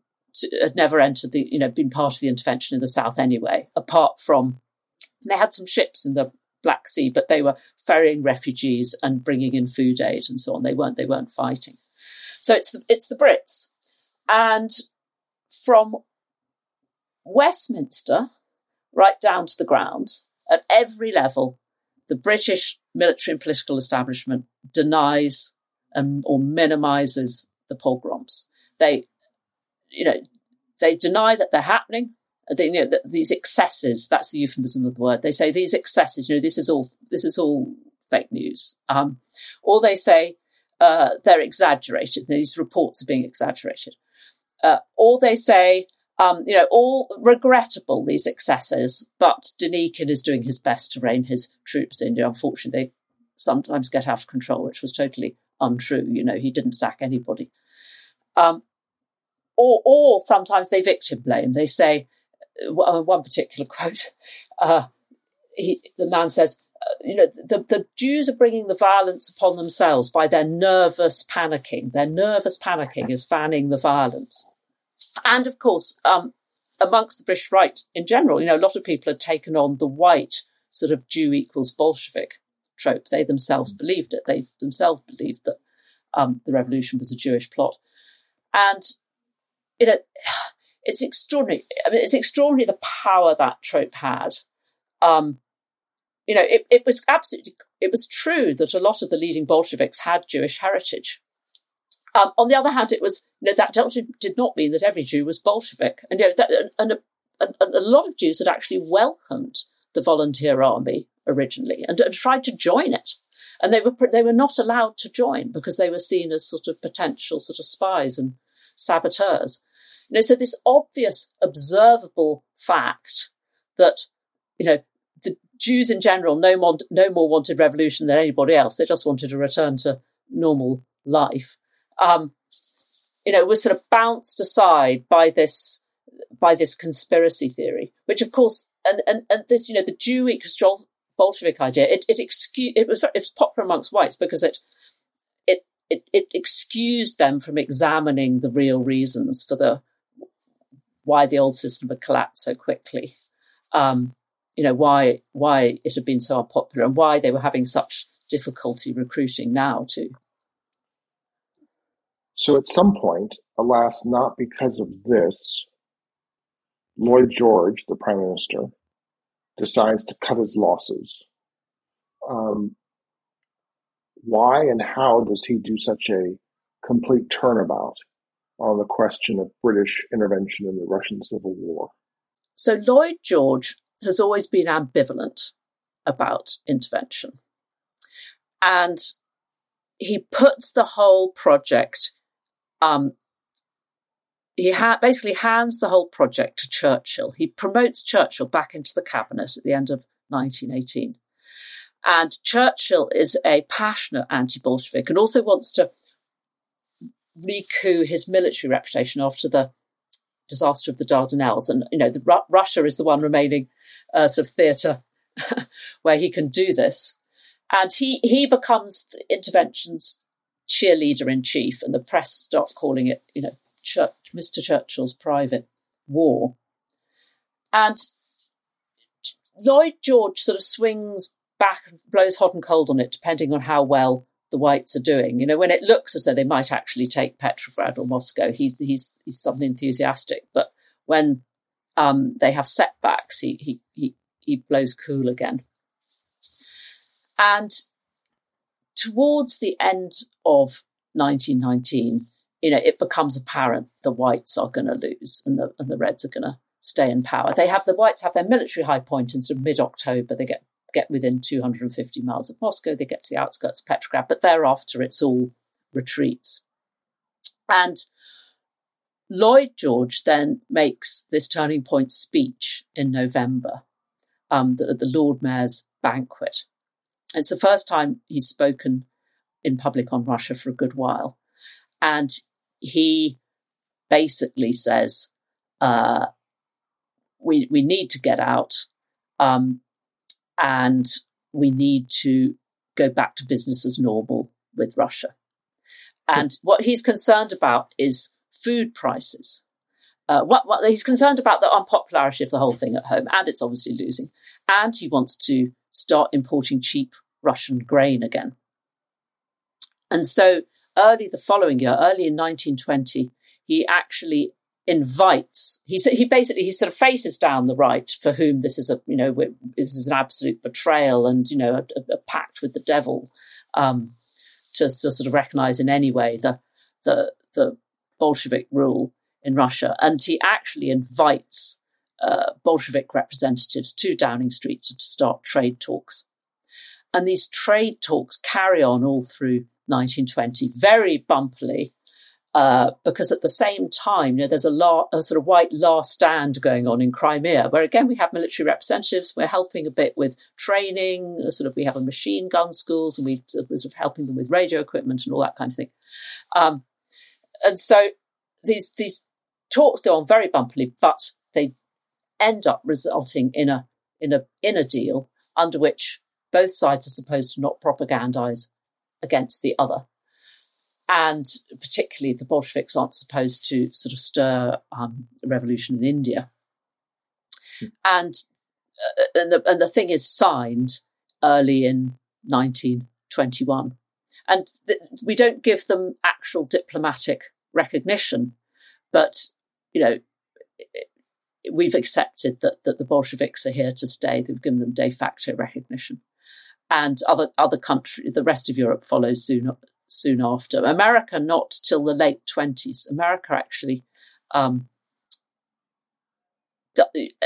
had never entered the, you know, been part of the intervention in the south anyway, apart from they had some ships in the Black Sea, but they were ferrying refugees and bringing in food aid and so on. They weren't they weren't fighting. So it's the, it's the Brits, and from Westminster right down to the ground at every level, the British military and political establishment denies um, or minimises the pogroms. They you know, they deny that they're happening. They, you know, that these excesses, that's the euphemism of the word. They say these excesses, you know, this is all, this is all fake news. Um, or they say uh, they're exaggerated. These reports are being exaggerated. Uh, or they say, um, you know, all regrettable, these excesses, but Denikin is doing his best to rein his troops in. You know, unfortunately, they sometimes get out of control, which was totally untrue. You know, he didn't sack anybody. Um, or, or sometimes they victim blame. They say, uh, one particular quote, uh, he, the man says, uh, you know, the, the Jews are bringing the violence upon themselves by their nervous panicking. Their nervous panicking is fanning the violence. And of course, um, amongst the British right in general, you know, a lot of people had taken on the white sort of Jew equals Bolshevik trope. They themselves believed it. They themselves believed that um, the revolution was a Jewish plot. And you know, it's extraordinary. I mean, it's extraordinary the power that trope had. Um, you know, it, it was absolutely, it was true that a lot of the leading Bolsheviks had Jewish heritage. Um, on the other hand, it was, you know, that did not mean that every Jew was Bolshevik. And, you know, that, and a, a, a, lot of Jews had actually welcomed the volunteer army originally and, and tried to join it. And they were, they were not allowed to join because they were seen as sort of potential sort of spies and saboteurs. You know, so this obvious, observable fact that, you know, the Jews in general no more, no more wanted revolution than anybody else. They just wanted a return to normal life. Um, you know, was sort of bounced aside by this by this conspiracy theory, which of course, and and, and this, you know, the Jew equals Bolshevik idea, it it excuse it was it was popular amongst whites because it it it, it excused them from examining the real reasons for the why the old system had collapsed so quickly. Um, you know why why it had been so unpopular and why they were having such difficulty recruiting now too. So at some point, alas, not because of this, Lloyd George, the prime minister, decides to cut his losses. Um, why and how does he do such a complete turnabout on the question of British intervention in the Russian Civil War. So Lloyd George has always been ambivalent about intervention. And he puts the whole project, um, he ha- basically hands the whole project to Churchill. He promotes Churchill back into the cabinet at the end of 1918. And Churchill is a passionate anti Bolshevik and also wants to recoup his military reputation after the disaster of the Dardanelles. And, you know, the, Ru- Russia is the one remaining uh, sort of theatre where he can do this. And he, he becomes intervention's cheerleader in chief, and the press start calling it, you know, Church, Mr. Churchill's private war. And Lloyd George sort of swings back blows hot and cold on it, depending on how well the whites are doing. You know, when it looks as though they might actually take Petrograd or Moscow, he's he's he's suddenly enthusiastic. But when um, they have setbacks, he he he he blows cool again. And towards the end of 1919, you know, it becomes apparent the whites are going to lose and the and the reds are going to stay in power. They have the whites have their military high point in sort of mid October. They get get within 250 miles of Moscow. They get to the outskirts of Petrograd, but thereafter it's all retreats. And Lloyd George then makes this turning point speech in November um, at the Lord Mayor's banquet. It's the first time he's spoken in public on Russia for a good while. And he basically says, uh, we, we need to get out um, and we need to go back to business as normal with Russia. And what he's concerned about is food prices. Uh, what, what, he's concerned about the unpopularity of the whole thing at home, and it's obviously losing. And he wants to start importing cheap Russian grain again. And so, early the following year, early in 1920, he actually invites. He he basically he sort of faces down the right, for whom this is a you know this is an absolute betrayal and you know a, a pact with the devil. Um, to, to sort of recognize in any way the the the Bolshevik rule in Russia. And he actually invites uh, Bolshevik representatives to Downing Street to, start trade talks. And these trade talks carry on all through 1920, very bumpily, uh, because at the same time, you know, there's a, la- a, sort of white last stand going on in Crimea, where again we have military representatives. We're helping a bit with training. Sort of, we have a machine gun schools, and we are sort of helping them with radio equipment and all that kind of thing. Um, and so these these talks go on very bumpily, but they end up resulting in a in a in a deal under which both sides are supposed to not propagandize against the other. And particularly, the Bolsheviks aren't supposed to sort of stir um, a revolution in India. Hmm. And uh, and the and the thing is signed early in 1921, and th- we don't give them actual diplomatic recognition. But, you know, we've accepted that, that the Bolsheviks are here to stay. They've given them de facto recognition. And other, other countries, the rest of Europe follows soon, soon after. America, not till the late 20s. America actually, um,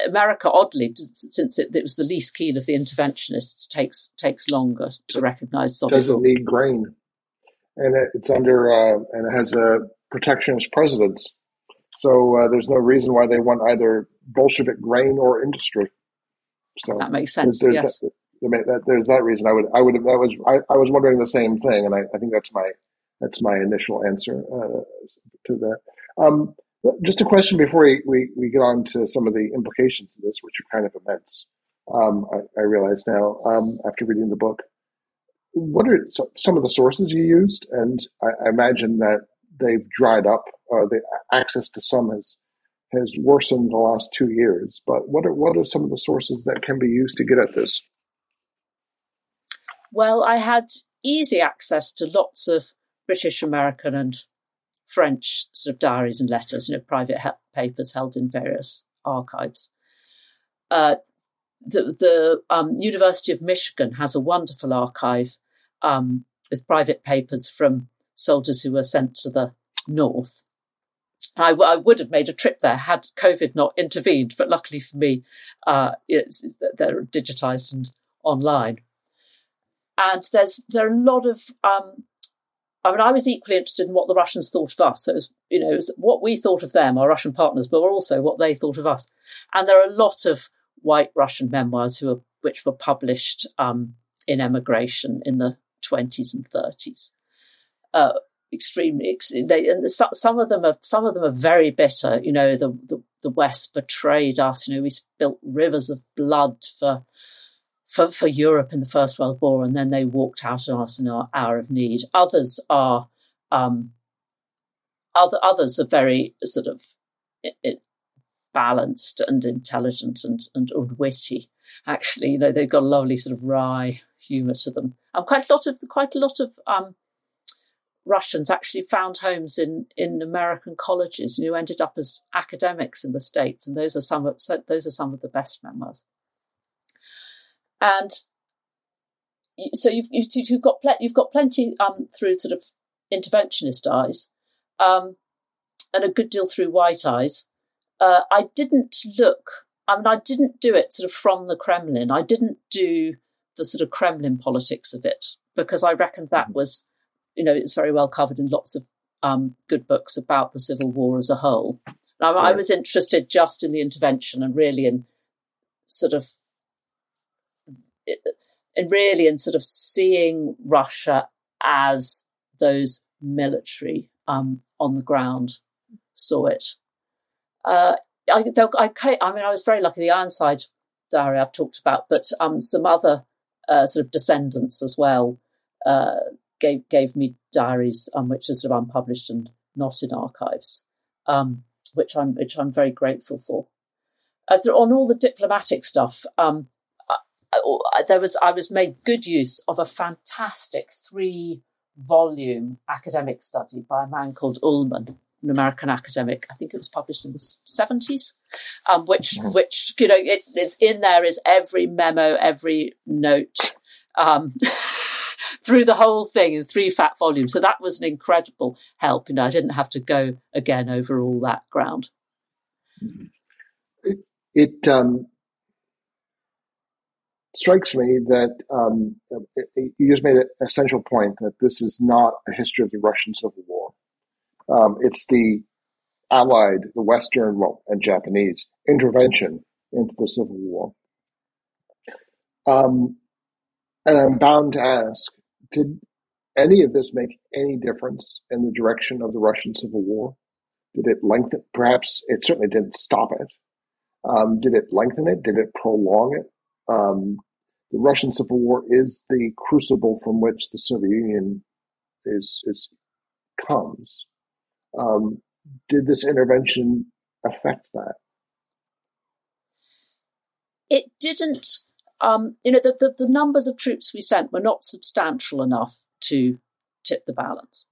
America, oddly, since it, it, was the least keen of the interventionists, takes takes longer to recognise Soviet. Doesn't need grain, and it's under uh, and it has a protectionist presidents. So uh, there's no reason why they want either Bolshevik grain or industry. So that makes sense. There's, yes. that, that, there's that reason. I would, I would, that was, I, I was wondering the same thing, and I, I think that's my, that's my initial answer uh, to that. Um, just a question before we, we, we, get on to some of the implications of this, which are kind of immense. Um, I, I, realize now um, after reading the book. What are some of the sources you used? And I, I imagine that they've dried up. Uh, the access to some has has worsened the last two years. But what are what are some of the sources that can be used to get at this? Well, I had easy access to lots of British, American, and French sort of diaries and letters, you know, private he- papers held in various archives. Uh, the the um, University of Michigan has a wonderful archive um, with private papers from soldiers who were sent to the north. I, w- I would have made a trip there had COVID not intervened, but luckily for me, uh, they're digitized and online. And there's there are a lot of. Um, I mean, I was equally interested in what the Russians thought of us. So it was, you know, was what we thought of them, our Russian partners, but also what they thought of us. And there are a lot of white Russian memoirs who are, which were published um, in emigration in the 20s and 30s uh, extremely. They, and some of them are some of them are very bitter. You know, the, the the West betrayed us. You know, we spilt rivers of blood for for for Europe in the First World War, and then they walked out on us in our hour of need. Others are. Um, other others are very sort of it, it, balanced and intelligent and, and, and witty. Actually, you know, they've got a lovely sort of wry humour to them. And quite a lot of quite a lot of um, Russians actually found homes in, in American colleges, you know, ended up as academics in the States. And those are some of, those are some of the best memoirs. And so you've, you've got, pl- you've got plenty um, through sort of interventionist eyes. um, and a good deal through White Eyes. Uh, I didn't look. I mean, I didn't do it sort of from the Kremlin. I didn't do the sort of Kremlin politics of it because I reckoned that mm-hmm. was, you know, it's very well covered in lots of um, good books about the Civil War as a whole. Now, I was interested just in the intervention and really in sort of, and really in sort of seeing Russia as those military um, on the ground saw it. Uh, I, I, I, mean, I was very lucky. The Ironside diary I've talked about, but um, some other uh, sort of descendants as well uh, gave gave me diaries um, which are sort of unpublished and not in archives, um, which I'm which I'm very grateful for. As on all the diplomatic stuff, um, I, I, there was I was made good use of a fantastic three volume academic study by a man called Ullman, an American academic. I think it was published in the seventies, um, which mm-hmm. which you know it, it's in there is every memo, every note. Um, through the whole thing in three fat volumes. So that was an incredible help. You know, I didn't have to go again over all that ground. It, it um, strikes me that um, it, it, you just made an essential point that this is not a history of the Russian Civil War. Um, it's the Allied, the Western, well, and Japanese intervention into the Civil War. Um, and I'm bound to ask did any of this make any difference in the direction of the Russian Civil War? Did it lengthen? Perhaps it certainly didn't stop it. Um, did it lengthen it? Did it prolong it? Um, the Russian Civil War is the crucible from which the Soviet Union is is comes. Um, did this intervention affect that? It didn't um, you know, the, the, the numbers of troops we sent were not substantial enough to tip the balance.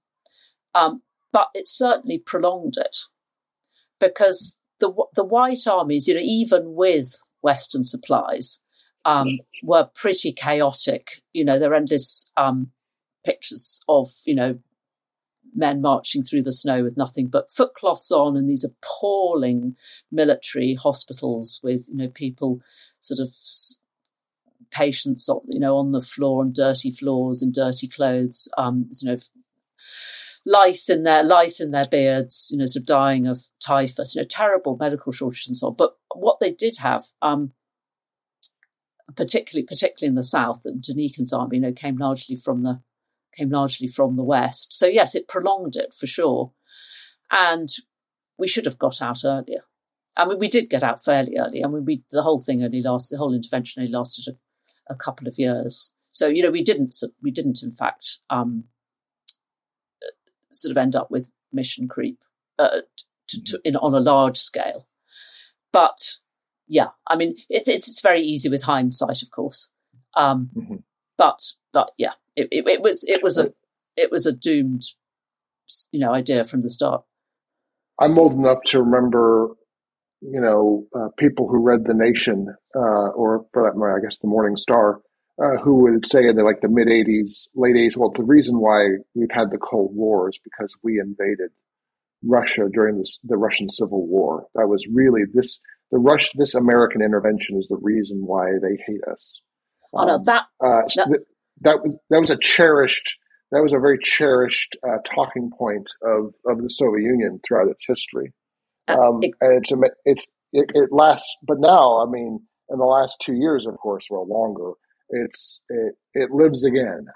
Um, but it certainly prolonged it because the the white armies, you know, even with Western supplies, um, were pretty chaotic. You know, there are endless um, pictures of you know men marching through the snow with nothing but footcloths on, and these appalling military hospitals with you know people sort of patients, you know, on the floor on dirty floors and dirty clothes, um, you know, lice in their lice in their beards, you know, sort of dying of typhus, you know, terrible medical shortages and so on. But what they did have, um, particularly particularly in the south, and Denikin's army, you know, came largely from the came largely from the west. So yes, it prolonged it for sure, and we should have got out earlier. I mean, we did get out fairly early. I mean, we the whole thing only lasted, the whole intervention only lasted a couple of years. So you know we didn't we didn't in fact um, sort of end up with mission creep uh, to, to, in, on a large scale, but yeah, I mean it's it's, it's very easy with hindsight, of course. Um, mm-hmm. But but yeah, it, it, it was it was a it was a doomed you know idea from the start. I'm old enough to remember you know, uh, people who read The Nation, uh, or for that matter, I guess The Morning Star, uh, who would say in the, like the mid 80s, late 80s, well, the reason why we've had the Cold War is because we invaded Russia during this, the Russian Civil War. That was really this, the Rush, this American intervention is the reason why they hate us. Um, oh, no, um, that, uh, that, that, that was a cherished, that was a very cherished uh, talking point of, of the Soviet Union throughout its history. Uh, um, and it's it's it, it, lasts, but now I mean, in the last two years, of course, well, longer. It's it, it lives again.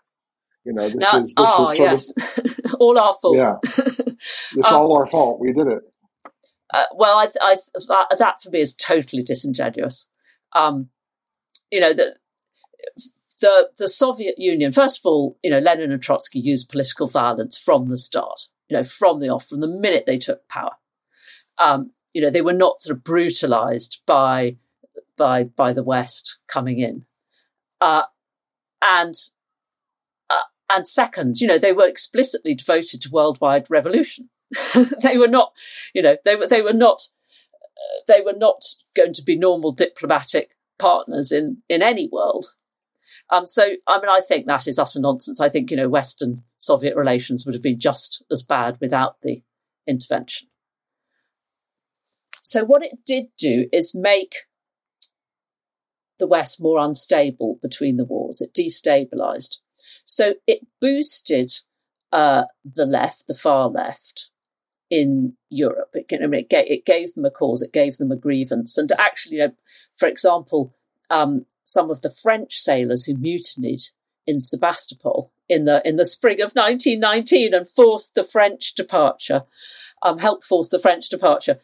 You know, this now, is this oh, is sort yes. of all our fault. Yeah, it's um, all our fault. We did it. Uh, well, I, I, that, that for me is totally disingenuous. Um, you know, the, the the Soviet Union. First of all, you know, Lenin and Trotsky used political violence from the start. You know, from the off, from the minute they took power um, you know, they were not sort of brutalized by by by the West coming in, uh, and uh, and second, you know, they were explicitly devoted to worldwide revolution. they were not, you know, they were they were not uh, they were not going to be normal diplomatic partners in in any world. Um, so, I mean, I think that is utter nonsense. I think you know, Western Soviet relations would have been just as bad without the intervention. So, what it did do is make the West more unstable between the wars. It destabilized. So, it boosted uh, the left, the far left in Europe. It, I mean, it, gave, it, gave, them a cause, it gave them a grievance. And actually, you know, for example, um, some of the French sailors who mutinied in Sebastopol in the in the spring of 1919 and forced the French departure, um, helped force the French departure.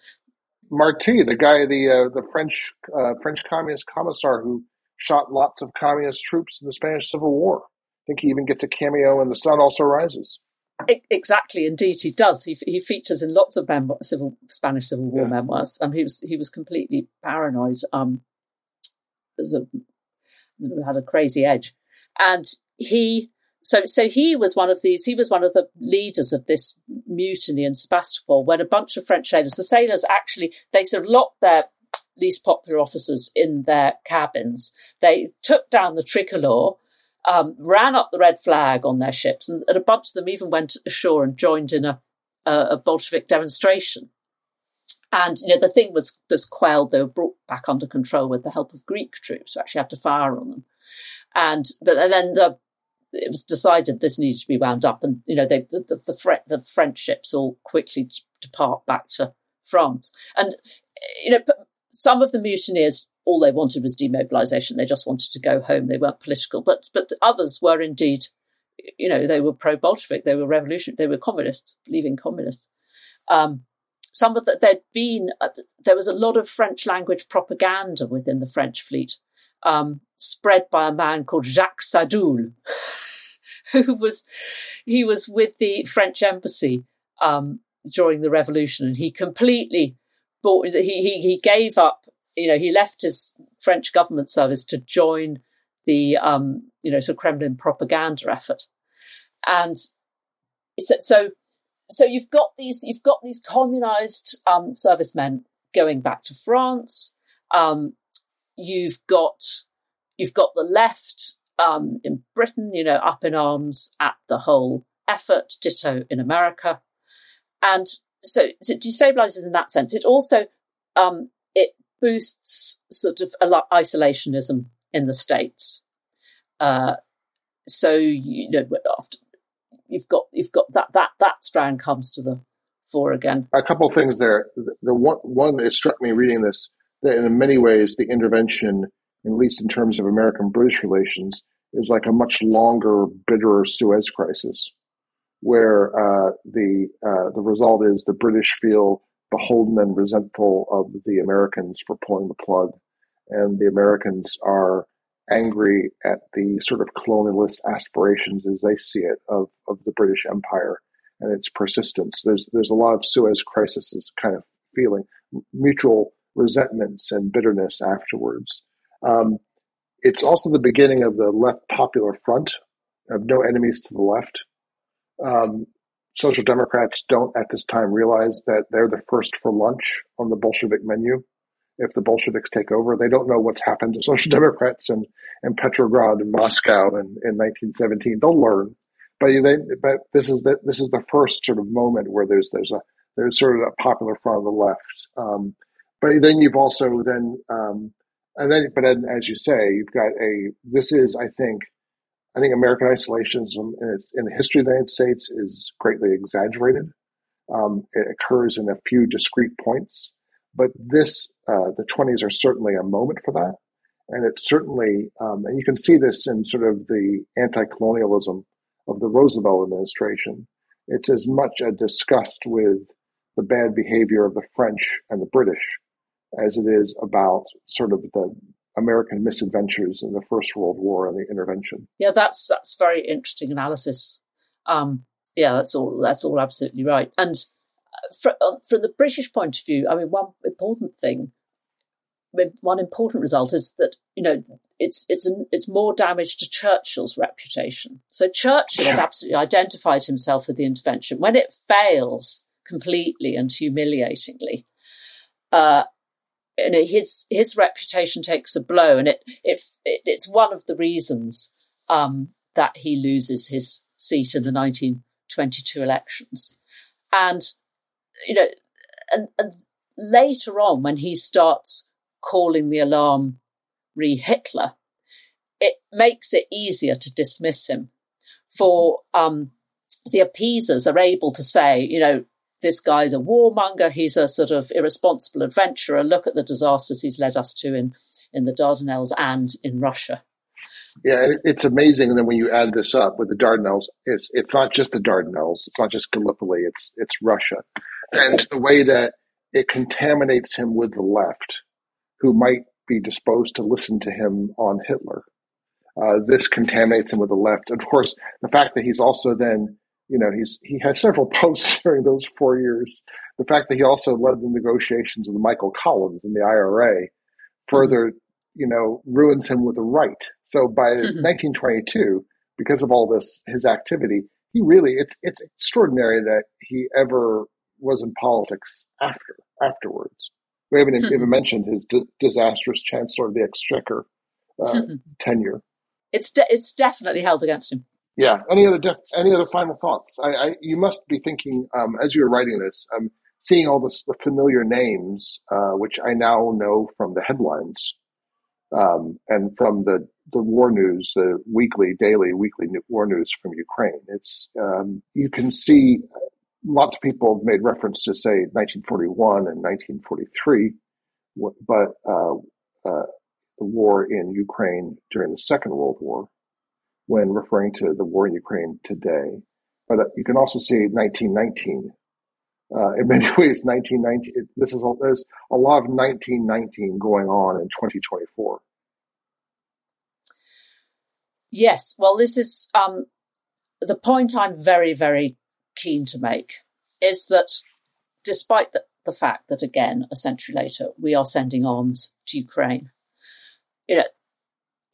Marty, the guy, the uh, the French uh, French communist commissar who shot lots of communist troops in the Spanish Civil War. I think he even gets a cameo in The Sun Also Rises. Exactly, indeed, he does. He he features in lots of memoir, civil Spanish Civil War yeah. memoirs. Um, he was he was completely paranoid. Um, as a had a crazy edge, and he so so he was one of these. He was one of the leaders of this mutiny in Sebastopol when a bunch of French sailors, the sailors actually they sort of locked their least popular officers in their cabins. They took down the tricolor. Um, ran up the red flag on their ships, and, and, a bunch of them even went ashore and joined in a, a, a Bolshevik demonstration. And you know the thing was was quelled. They were brought back under control with the help of Greek troops who actually had to fire on them. And but and then the, it was decided this needed to be wound up, and you know they, the the, the, the French ships all quickly depart back to France. And you know some of the mutineers all they wanted was demobilization. They just wanted to go home. They weren't political, but but others were indeed, you know, they were pro Bolshevik. They were revolutionary. They were communists, believing communists. Um, some of that there'd been uh, there was a lot of French language propaganda within the French fleet, um, spread by a man called Jacques Sadoul, who was he was with the French embassy um, during the revolution, and he completely bought he he he gave up. You know, he left his French government service to join the um, you know sort of Kremlin propaganda effort, and so, so so you've got these you've got these communized um, servicemen going back to France. Um, you've got you've got the left um, in Britain, you know, up in arms at the whole effort. Ditto in America, and so, it destabilizes in that sense. It also um, it boosts sort of isolationism in the states. Uh, so you know, after you've got you've got that that that strand comes to the fore again. A couple of things there. The one one that struck me reading this that in many ways the intervention, at least in terms of American British relations, is like a much longer, bitterer Suez crisis, where uh, the uh, the result is the British feel beholden and resentful of the Americans for pulling the plug, and the Americans are angry at the sort of colonialist aspirations as they see it of, of the British Empire and its persistence. There's there's a lot of Suez crisis kind of feeling, mutual resentments and bitterness afterwards. Um, it's also the beginning of the left popular front of no enemies to the left. Um, Social Democrats don't at this time realize that they're the first for lunch on the Bolshevik menu if the Bolsheviks take over. They don't know what's happened to Social Democrats in, Petrograd and Moscow in, in 1917. They'll learn, but they, but this is the this is the first sort of moment where there's there's a there's sort of a popular front on the left. Um, but then you've also then um, and then but then as you say you've got a this is I think I think American isolationism in, in the history of the United States is greatly exaggerated. Um, it occurs in a few discrete points. But this, uh, the 20s are certainly a moment for that. And it's certainly, um, and you can see this in sort of the anti colonialism of the Roosevelt administration. It's as much a disgust with the bad behavior of the French and the British as it is about sort of the American misadventures in the First World War and the intervention. Yeah, that's that's very interesting analysis. Um, yeah, that's all. That's all absolutely right. And from, uh, from the British point of view, I mean, one important thing, one important result is that you know it's it's an, it's more damage to Churchill's reputation. So Churchill yeah. had absolutely identified himself with the intervention. When it fails completely and humiliatingly, uh, you know, his his reputation takes a blow, and it, it, it it's one of the reasons um, that he loses his seat in the 1922 elections. And you know, and, and later on when he starts calling the alarm re Hitler, it makes it easier to dismiss him. For um, the appeasers are able to say, you know, this guy's a warmonger, he's a sort of irresponsible adventurer. Look at the disasters he's led us to in, in the Dardanelles and in Russia. Yeah, it's amazing. And then when you add this up with the Dardanelles, it's it's not just the Dardanelles, it's not just Gallipoli, it's it's Russia, and the way that it contaminates him with the left, who might be disposed to listen to him on Hitler. Uh, this contaminates him with the left. Of course, the fact that he's also then, you know, he's he had several posts during those four years. The fact that he also led the negotiations with Michael Collins in the IRA further, you know, ruins him with the right. So by 1922, because of all this, his activity, he really it's it's extraordinary that he ever was in politics after afterwards. We haven't even mentioned his d- disastrous Chancellor of the Exchequer uh, tenure. It's de- it's definitely held against him. Yeah. Any other def- any other final thoughts? I, I, you must be thinking um, as you were writing this, um, seeing all this, the familiar names, uh, which I now know from the headlines um, and from the the war news, the weekly, daily, weekly war news from Ukraine. It's um, you can see lots of people have made reference to say 1941 and 1943, but uh, uh, the war in Ukraine during the Second World War, when referring to the war in Ukraine today. But uh, you can also see 1919. Uh, in many ways, 1919. This is a, there's a lot of 1919 going on in 2024. Yes, well, this is um, the point I'm very, very keen to make is that despite the, the fact that, again, a century later, we are sending arms to Ukraine, you know,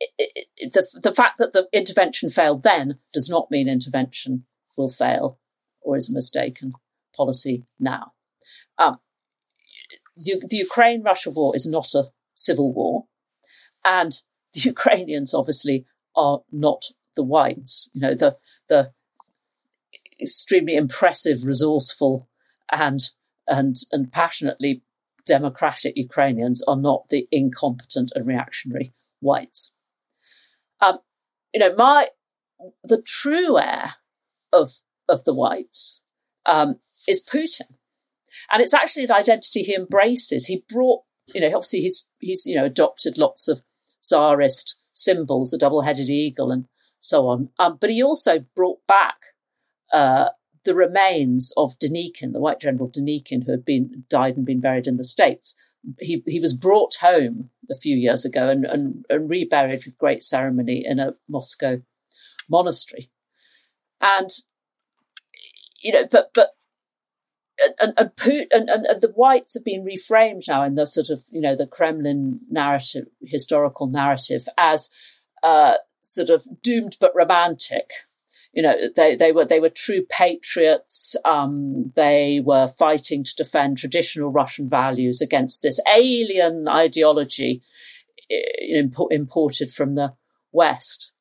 it, the, the fact that the intervention failed then does not mean intervention will fail or is a mistaken policy now. Um, the, the Ukraine Russia war is not a civil war, and the Ukrainians obviously are not the whites. You know, the, the extremely impressive, resourceful, and and and passionately democratic Ukrainians are not the incompetent and reactionary whites. Um, you know, my the true heir of of the whites um, is Putin, and it's actually an identity he embraces. He brought, you know, obviously he's he's you know adopted lots of czarist symbols, the double-headed eagle, and so on. Um, but he also brought back uh, the remains of Denikin, the White General Denikin, who had been died and been buried in the States. He, he was brought home a few years ago and, and, and reburied with great ceremony in a Moscow monastery. And, you know, but, but, and, and, and, and, the whites have been reframed now in the sort of, you know, the Kremlin narrative, historical narrative as uh, sort of doomed but romantic you know they, they were they were true patriots. Um, they were fighting to defend traditional russian values against this alien ideology eh, imported from the west.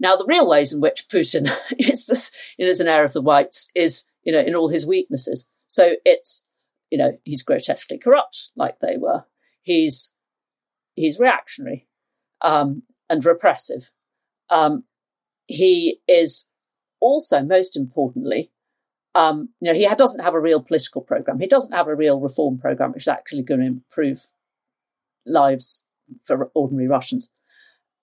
Now the real ways in which putin is this you know, is an heir of the whites is you know in all his weaknesses. So it's you know he's grotesquely corrupt like they were. He's he's reactionary um, and repressive. Um, he is also, most importantly, um, you know, he doesn't have a real political program. He doesn't have a real reform program, which is actually going to improve lives for ordinary Russians.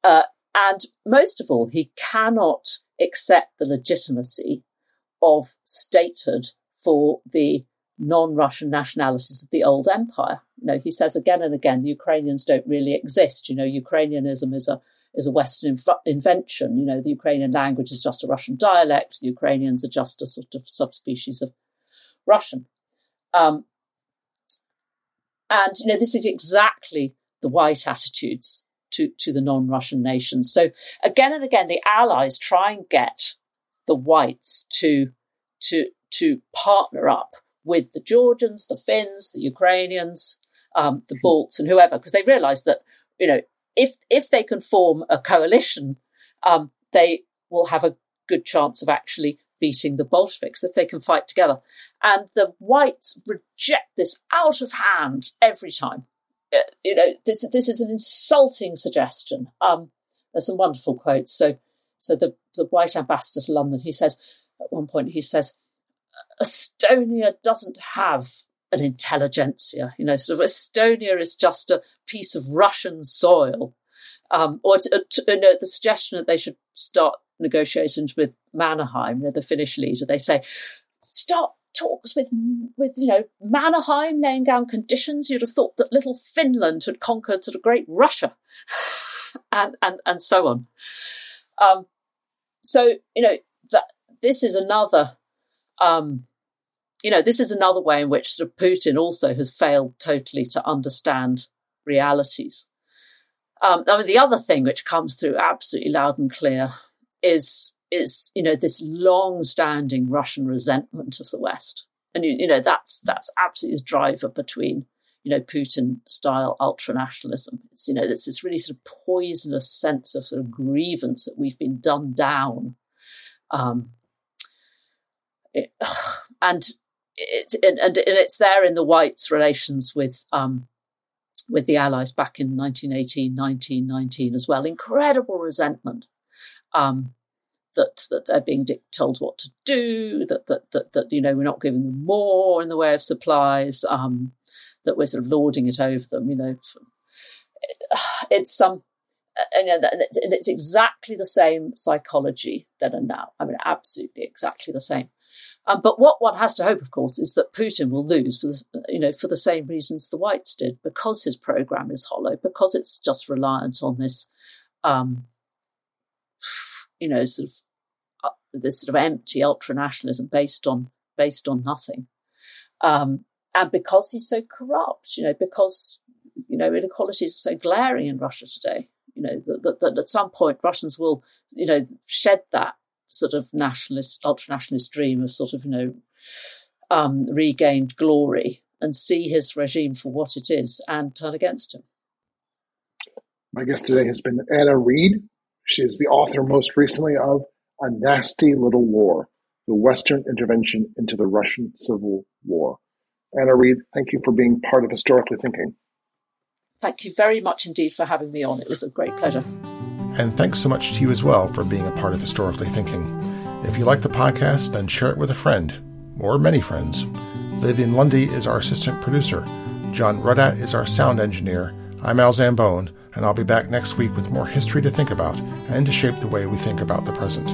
Uh, and most of all, he cannot accept the legitimacy of statehood for the non-Russian nationalities of the old empire. You know, he says again and again, the Ukrainians don't really exist. You know, Ukrainianism is a is a Western inv- invention. You know, the Ukrainian language is just a Russian dialect. The Ukrainians are just a sort of subspecies of Russian. Um, and, you know, this is exactly the white attitudes to, to the non-Russian nations. So again and again, the Allies try and get the whites to, to, to partner up with the Georgians, the Finns, the Ukrainians, um, the Balts, and whoever, because they realize that, you know, if if they can form a coalition, um, they will have a good chance of actually beating the Bolsheviks if they can fight together. And the whites reject this out of hand every time. Uh, you know, this this is an insulting suggestion. Um, there's some wonderful quotes. So, so the the white ambassador to London, he says at one point, he says, Estonia doesn't have an intelligentsia. You know, sort of Estonia is just a piece of Russian soil. Um, or to, to, you know, the suggestion that they should start negotiations with Mannerheim, you know, the Finnish leader, they say, start talks with, with, you know, Mannerheim laying down conditions. You'd have thought that little Finland had conquered sort of great Russia and, and, and so on. Um, so, you know, that this is another, um, you know, this is another way in which sort of Putin also has failed totally to understand realities. Um, I mean, the other thing which comes through absolutely loud and clear is is you know this long-standing Russian resentment of the West, and you, you know that's that's absolutely the driver between you know Putin-style ultranationalism. It's you know there's this really sort of poisonous sense of sort of grievance that we've been done down, um, it, and it and, and it's there in the whites' relations with um, with the Allies back in 1918, 1919 as well. Incredible resentment um, that that they're being told what to do, that that that, that you know we're not giving them more in the way of supplies, um, that we're sort of lording it over them. You know, it's some. Um, and it's exactly the same psychology then and now. I mean, absolutely exactly the same. Um, but what one has to hope, of course, is that Putin will lose for the, you know for the same reasons the whites did, because his program is hollow, because it's just reliant on this um, you know, sort of uh, this sort of empty ultranationalism based on based on nothing, um, and because he's so corrupt, you know, because you know inequalities are so glaring in Russia today, you know, that, that, that at some point Russians will, you know, shed that sort of nationalist, ultranationalist dream of sort of, you know, um, regained glory and see his regime for what it is and turn against him. My guest today has been Anna Reid, she is the author most recently of A Nasty Little War The Western Intervention into the Russian Civil War. Anna Reid, thank you for being part of Historically Thinking. Thank you very much indeed for having me on. It was a great pleasure. And thanks so much to you as well for being a part of Historically Thinking. If you like the podcast, then share it with a friend, or many friends. Vivian Lundy is our assistant producer. John Ruddat is our sound engineer. I'm Al Zambone and I'll be back next week with more history to think about and to shape the way we think about the present.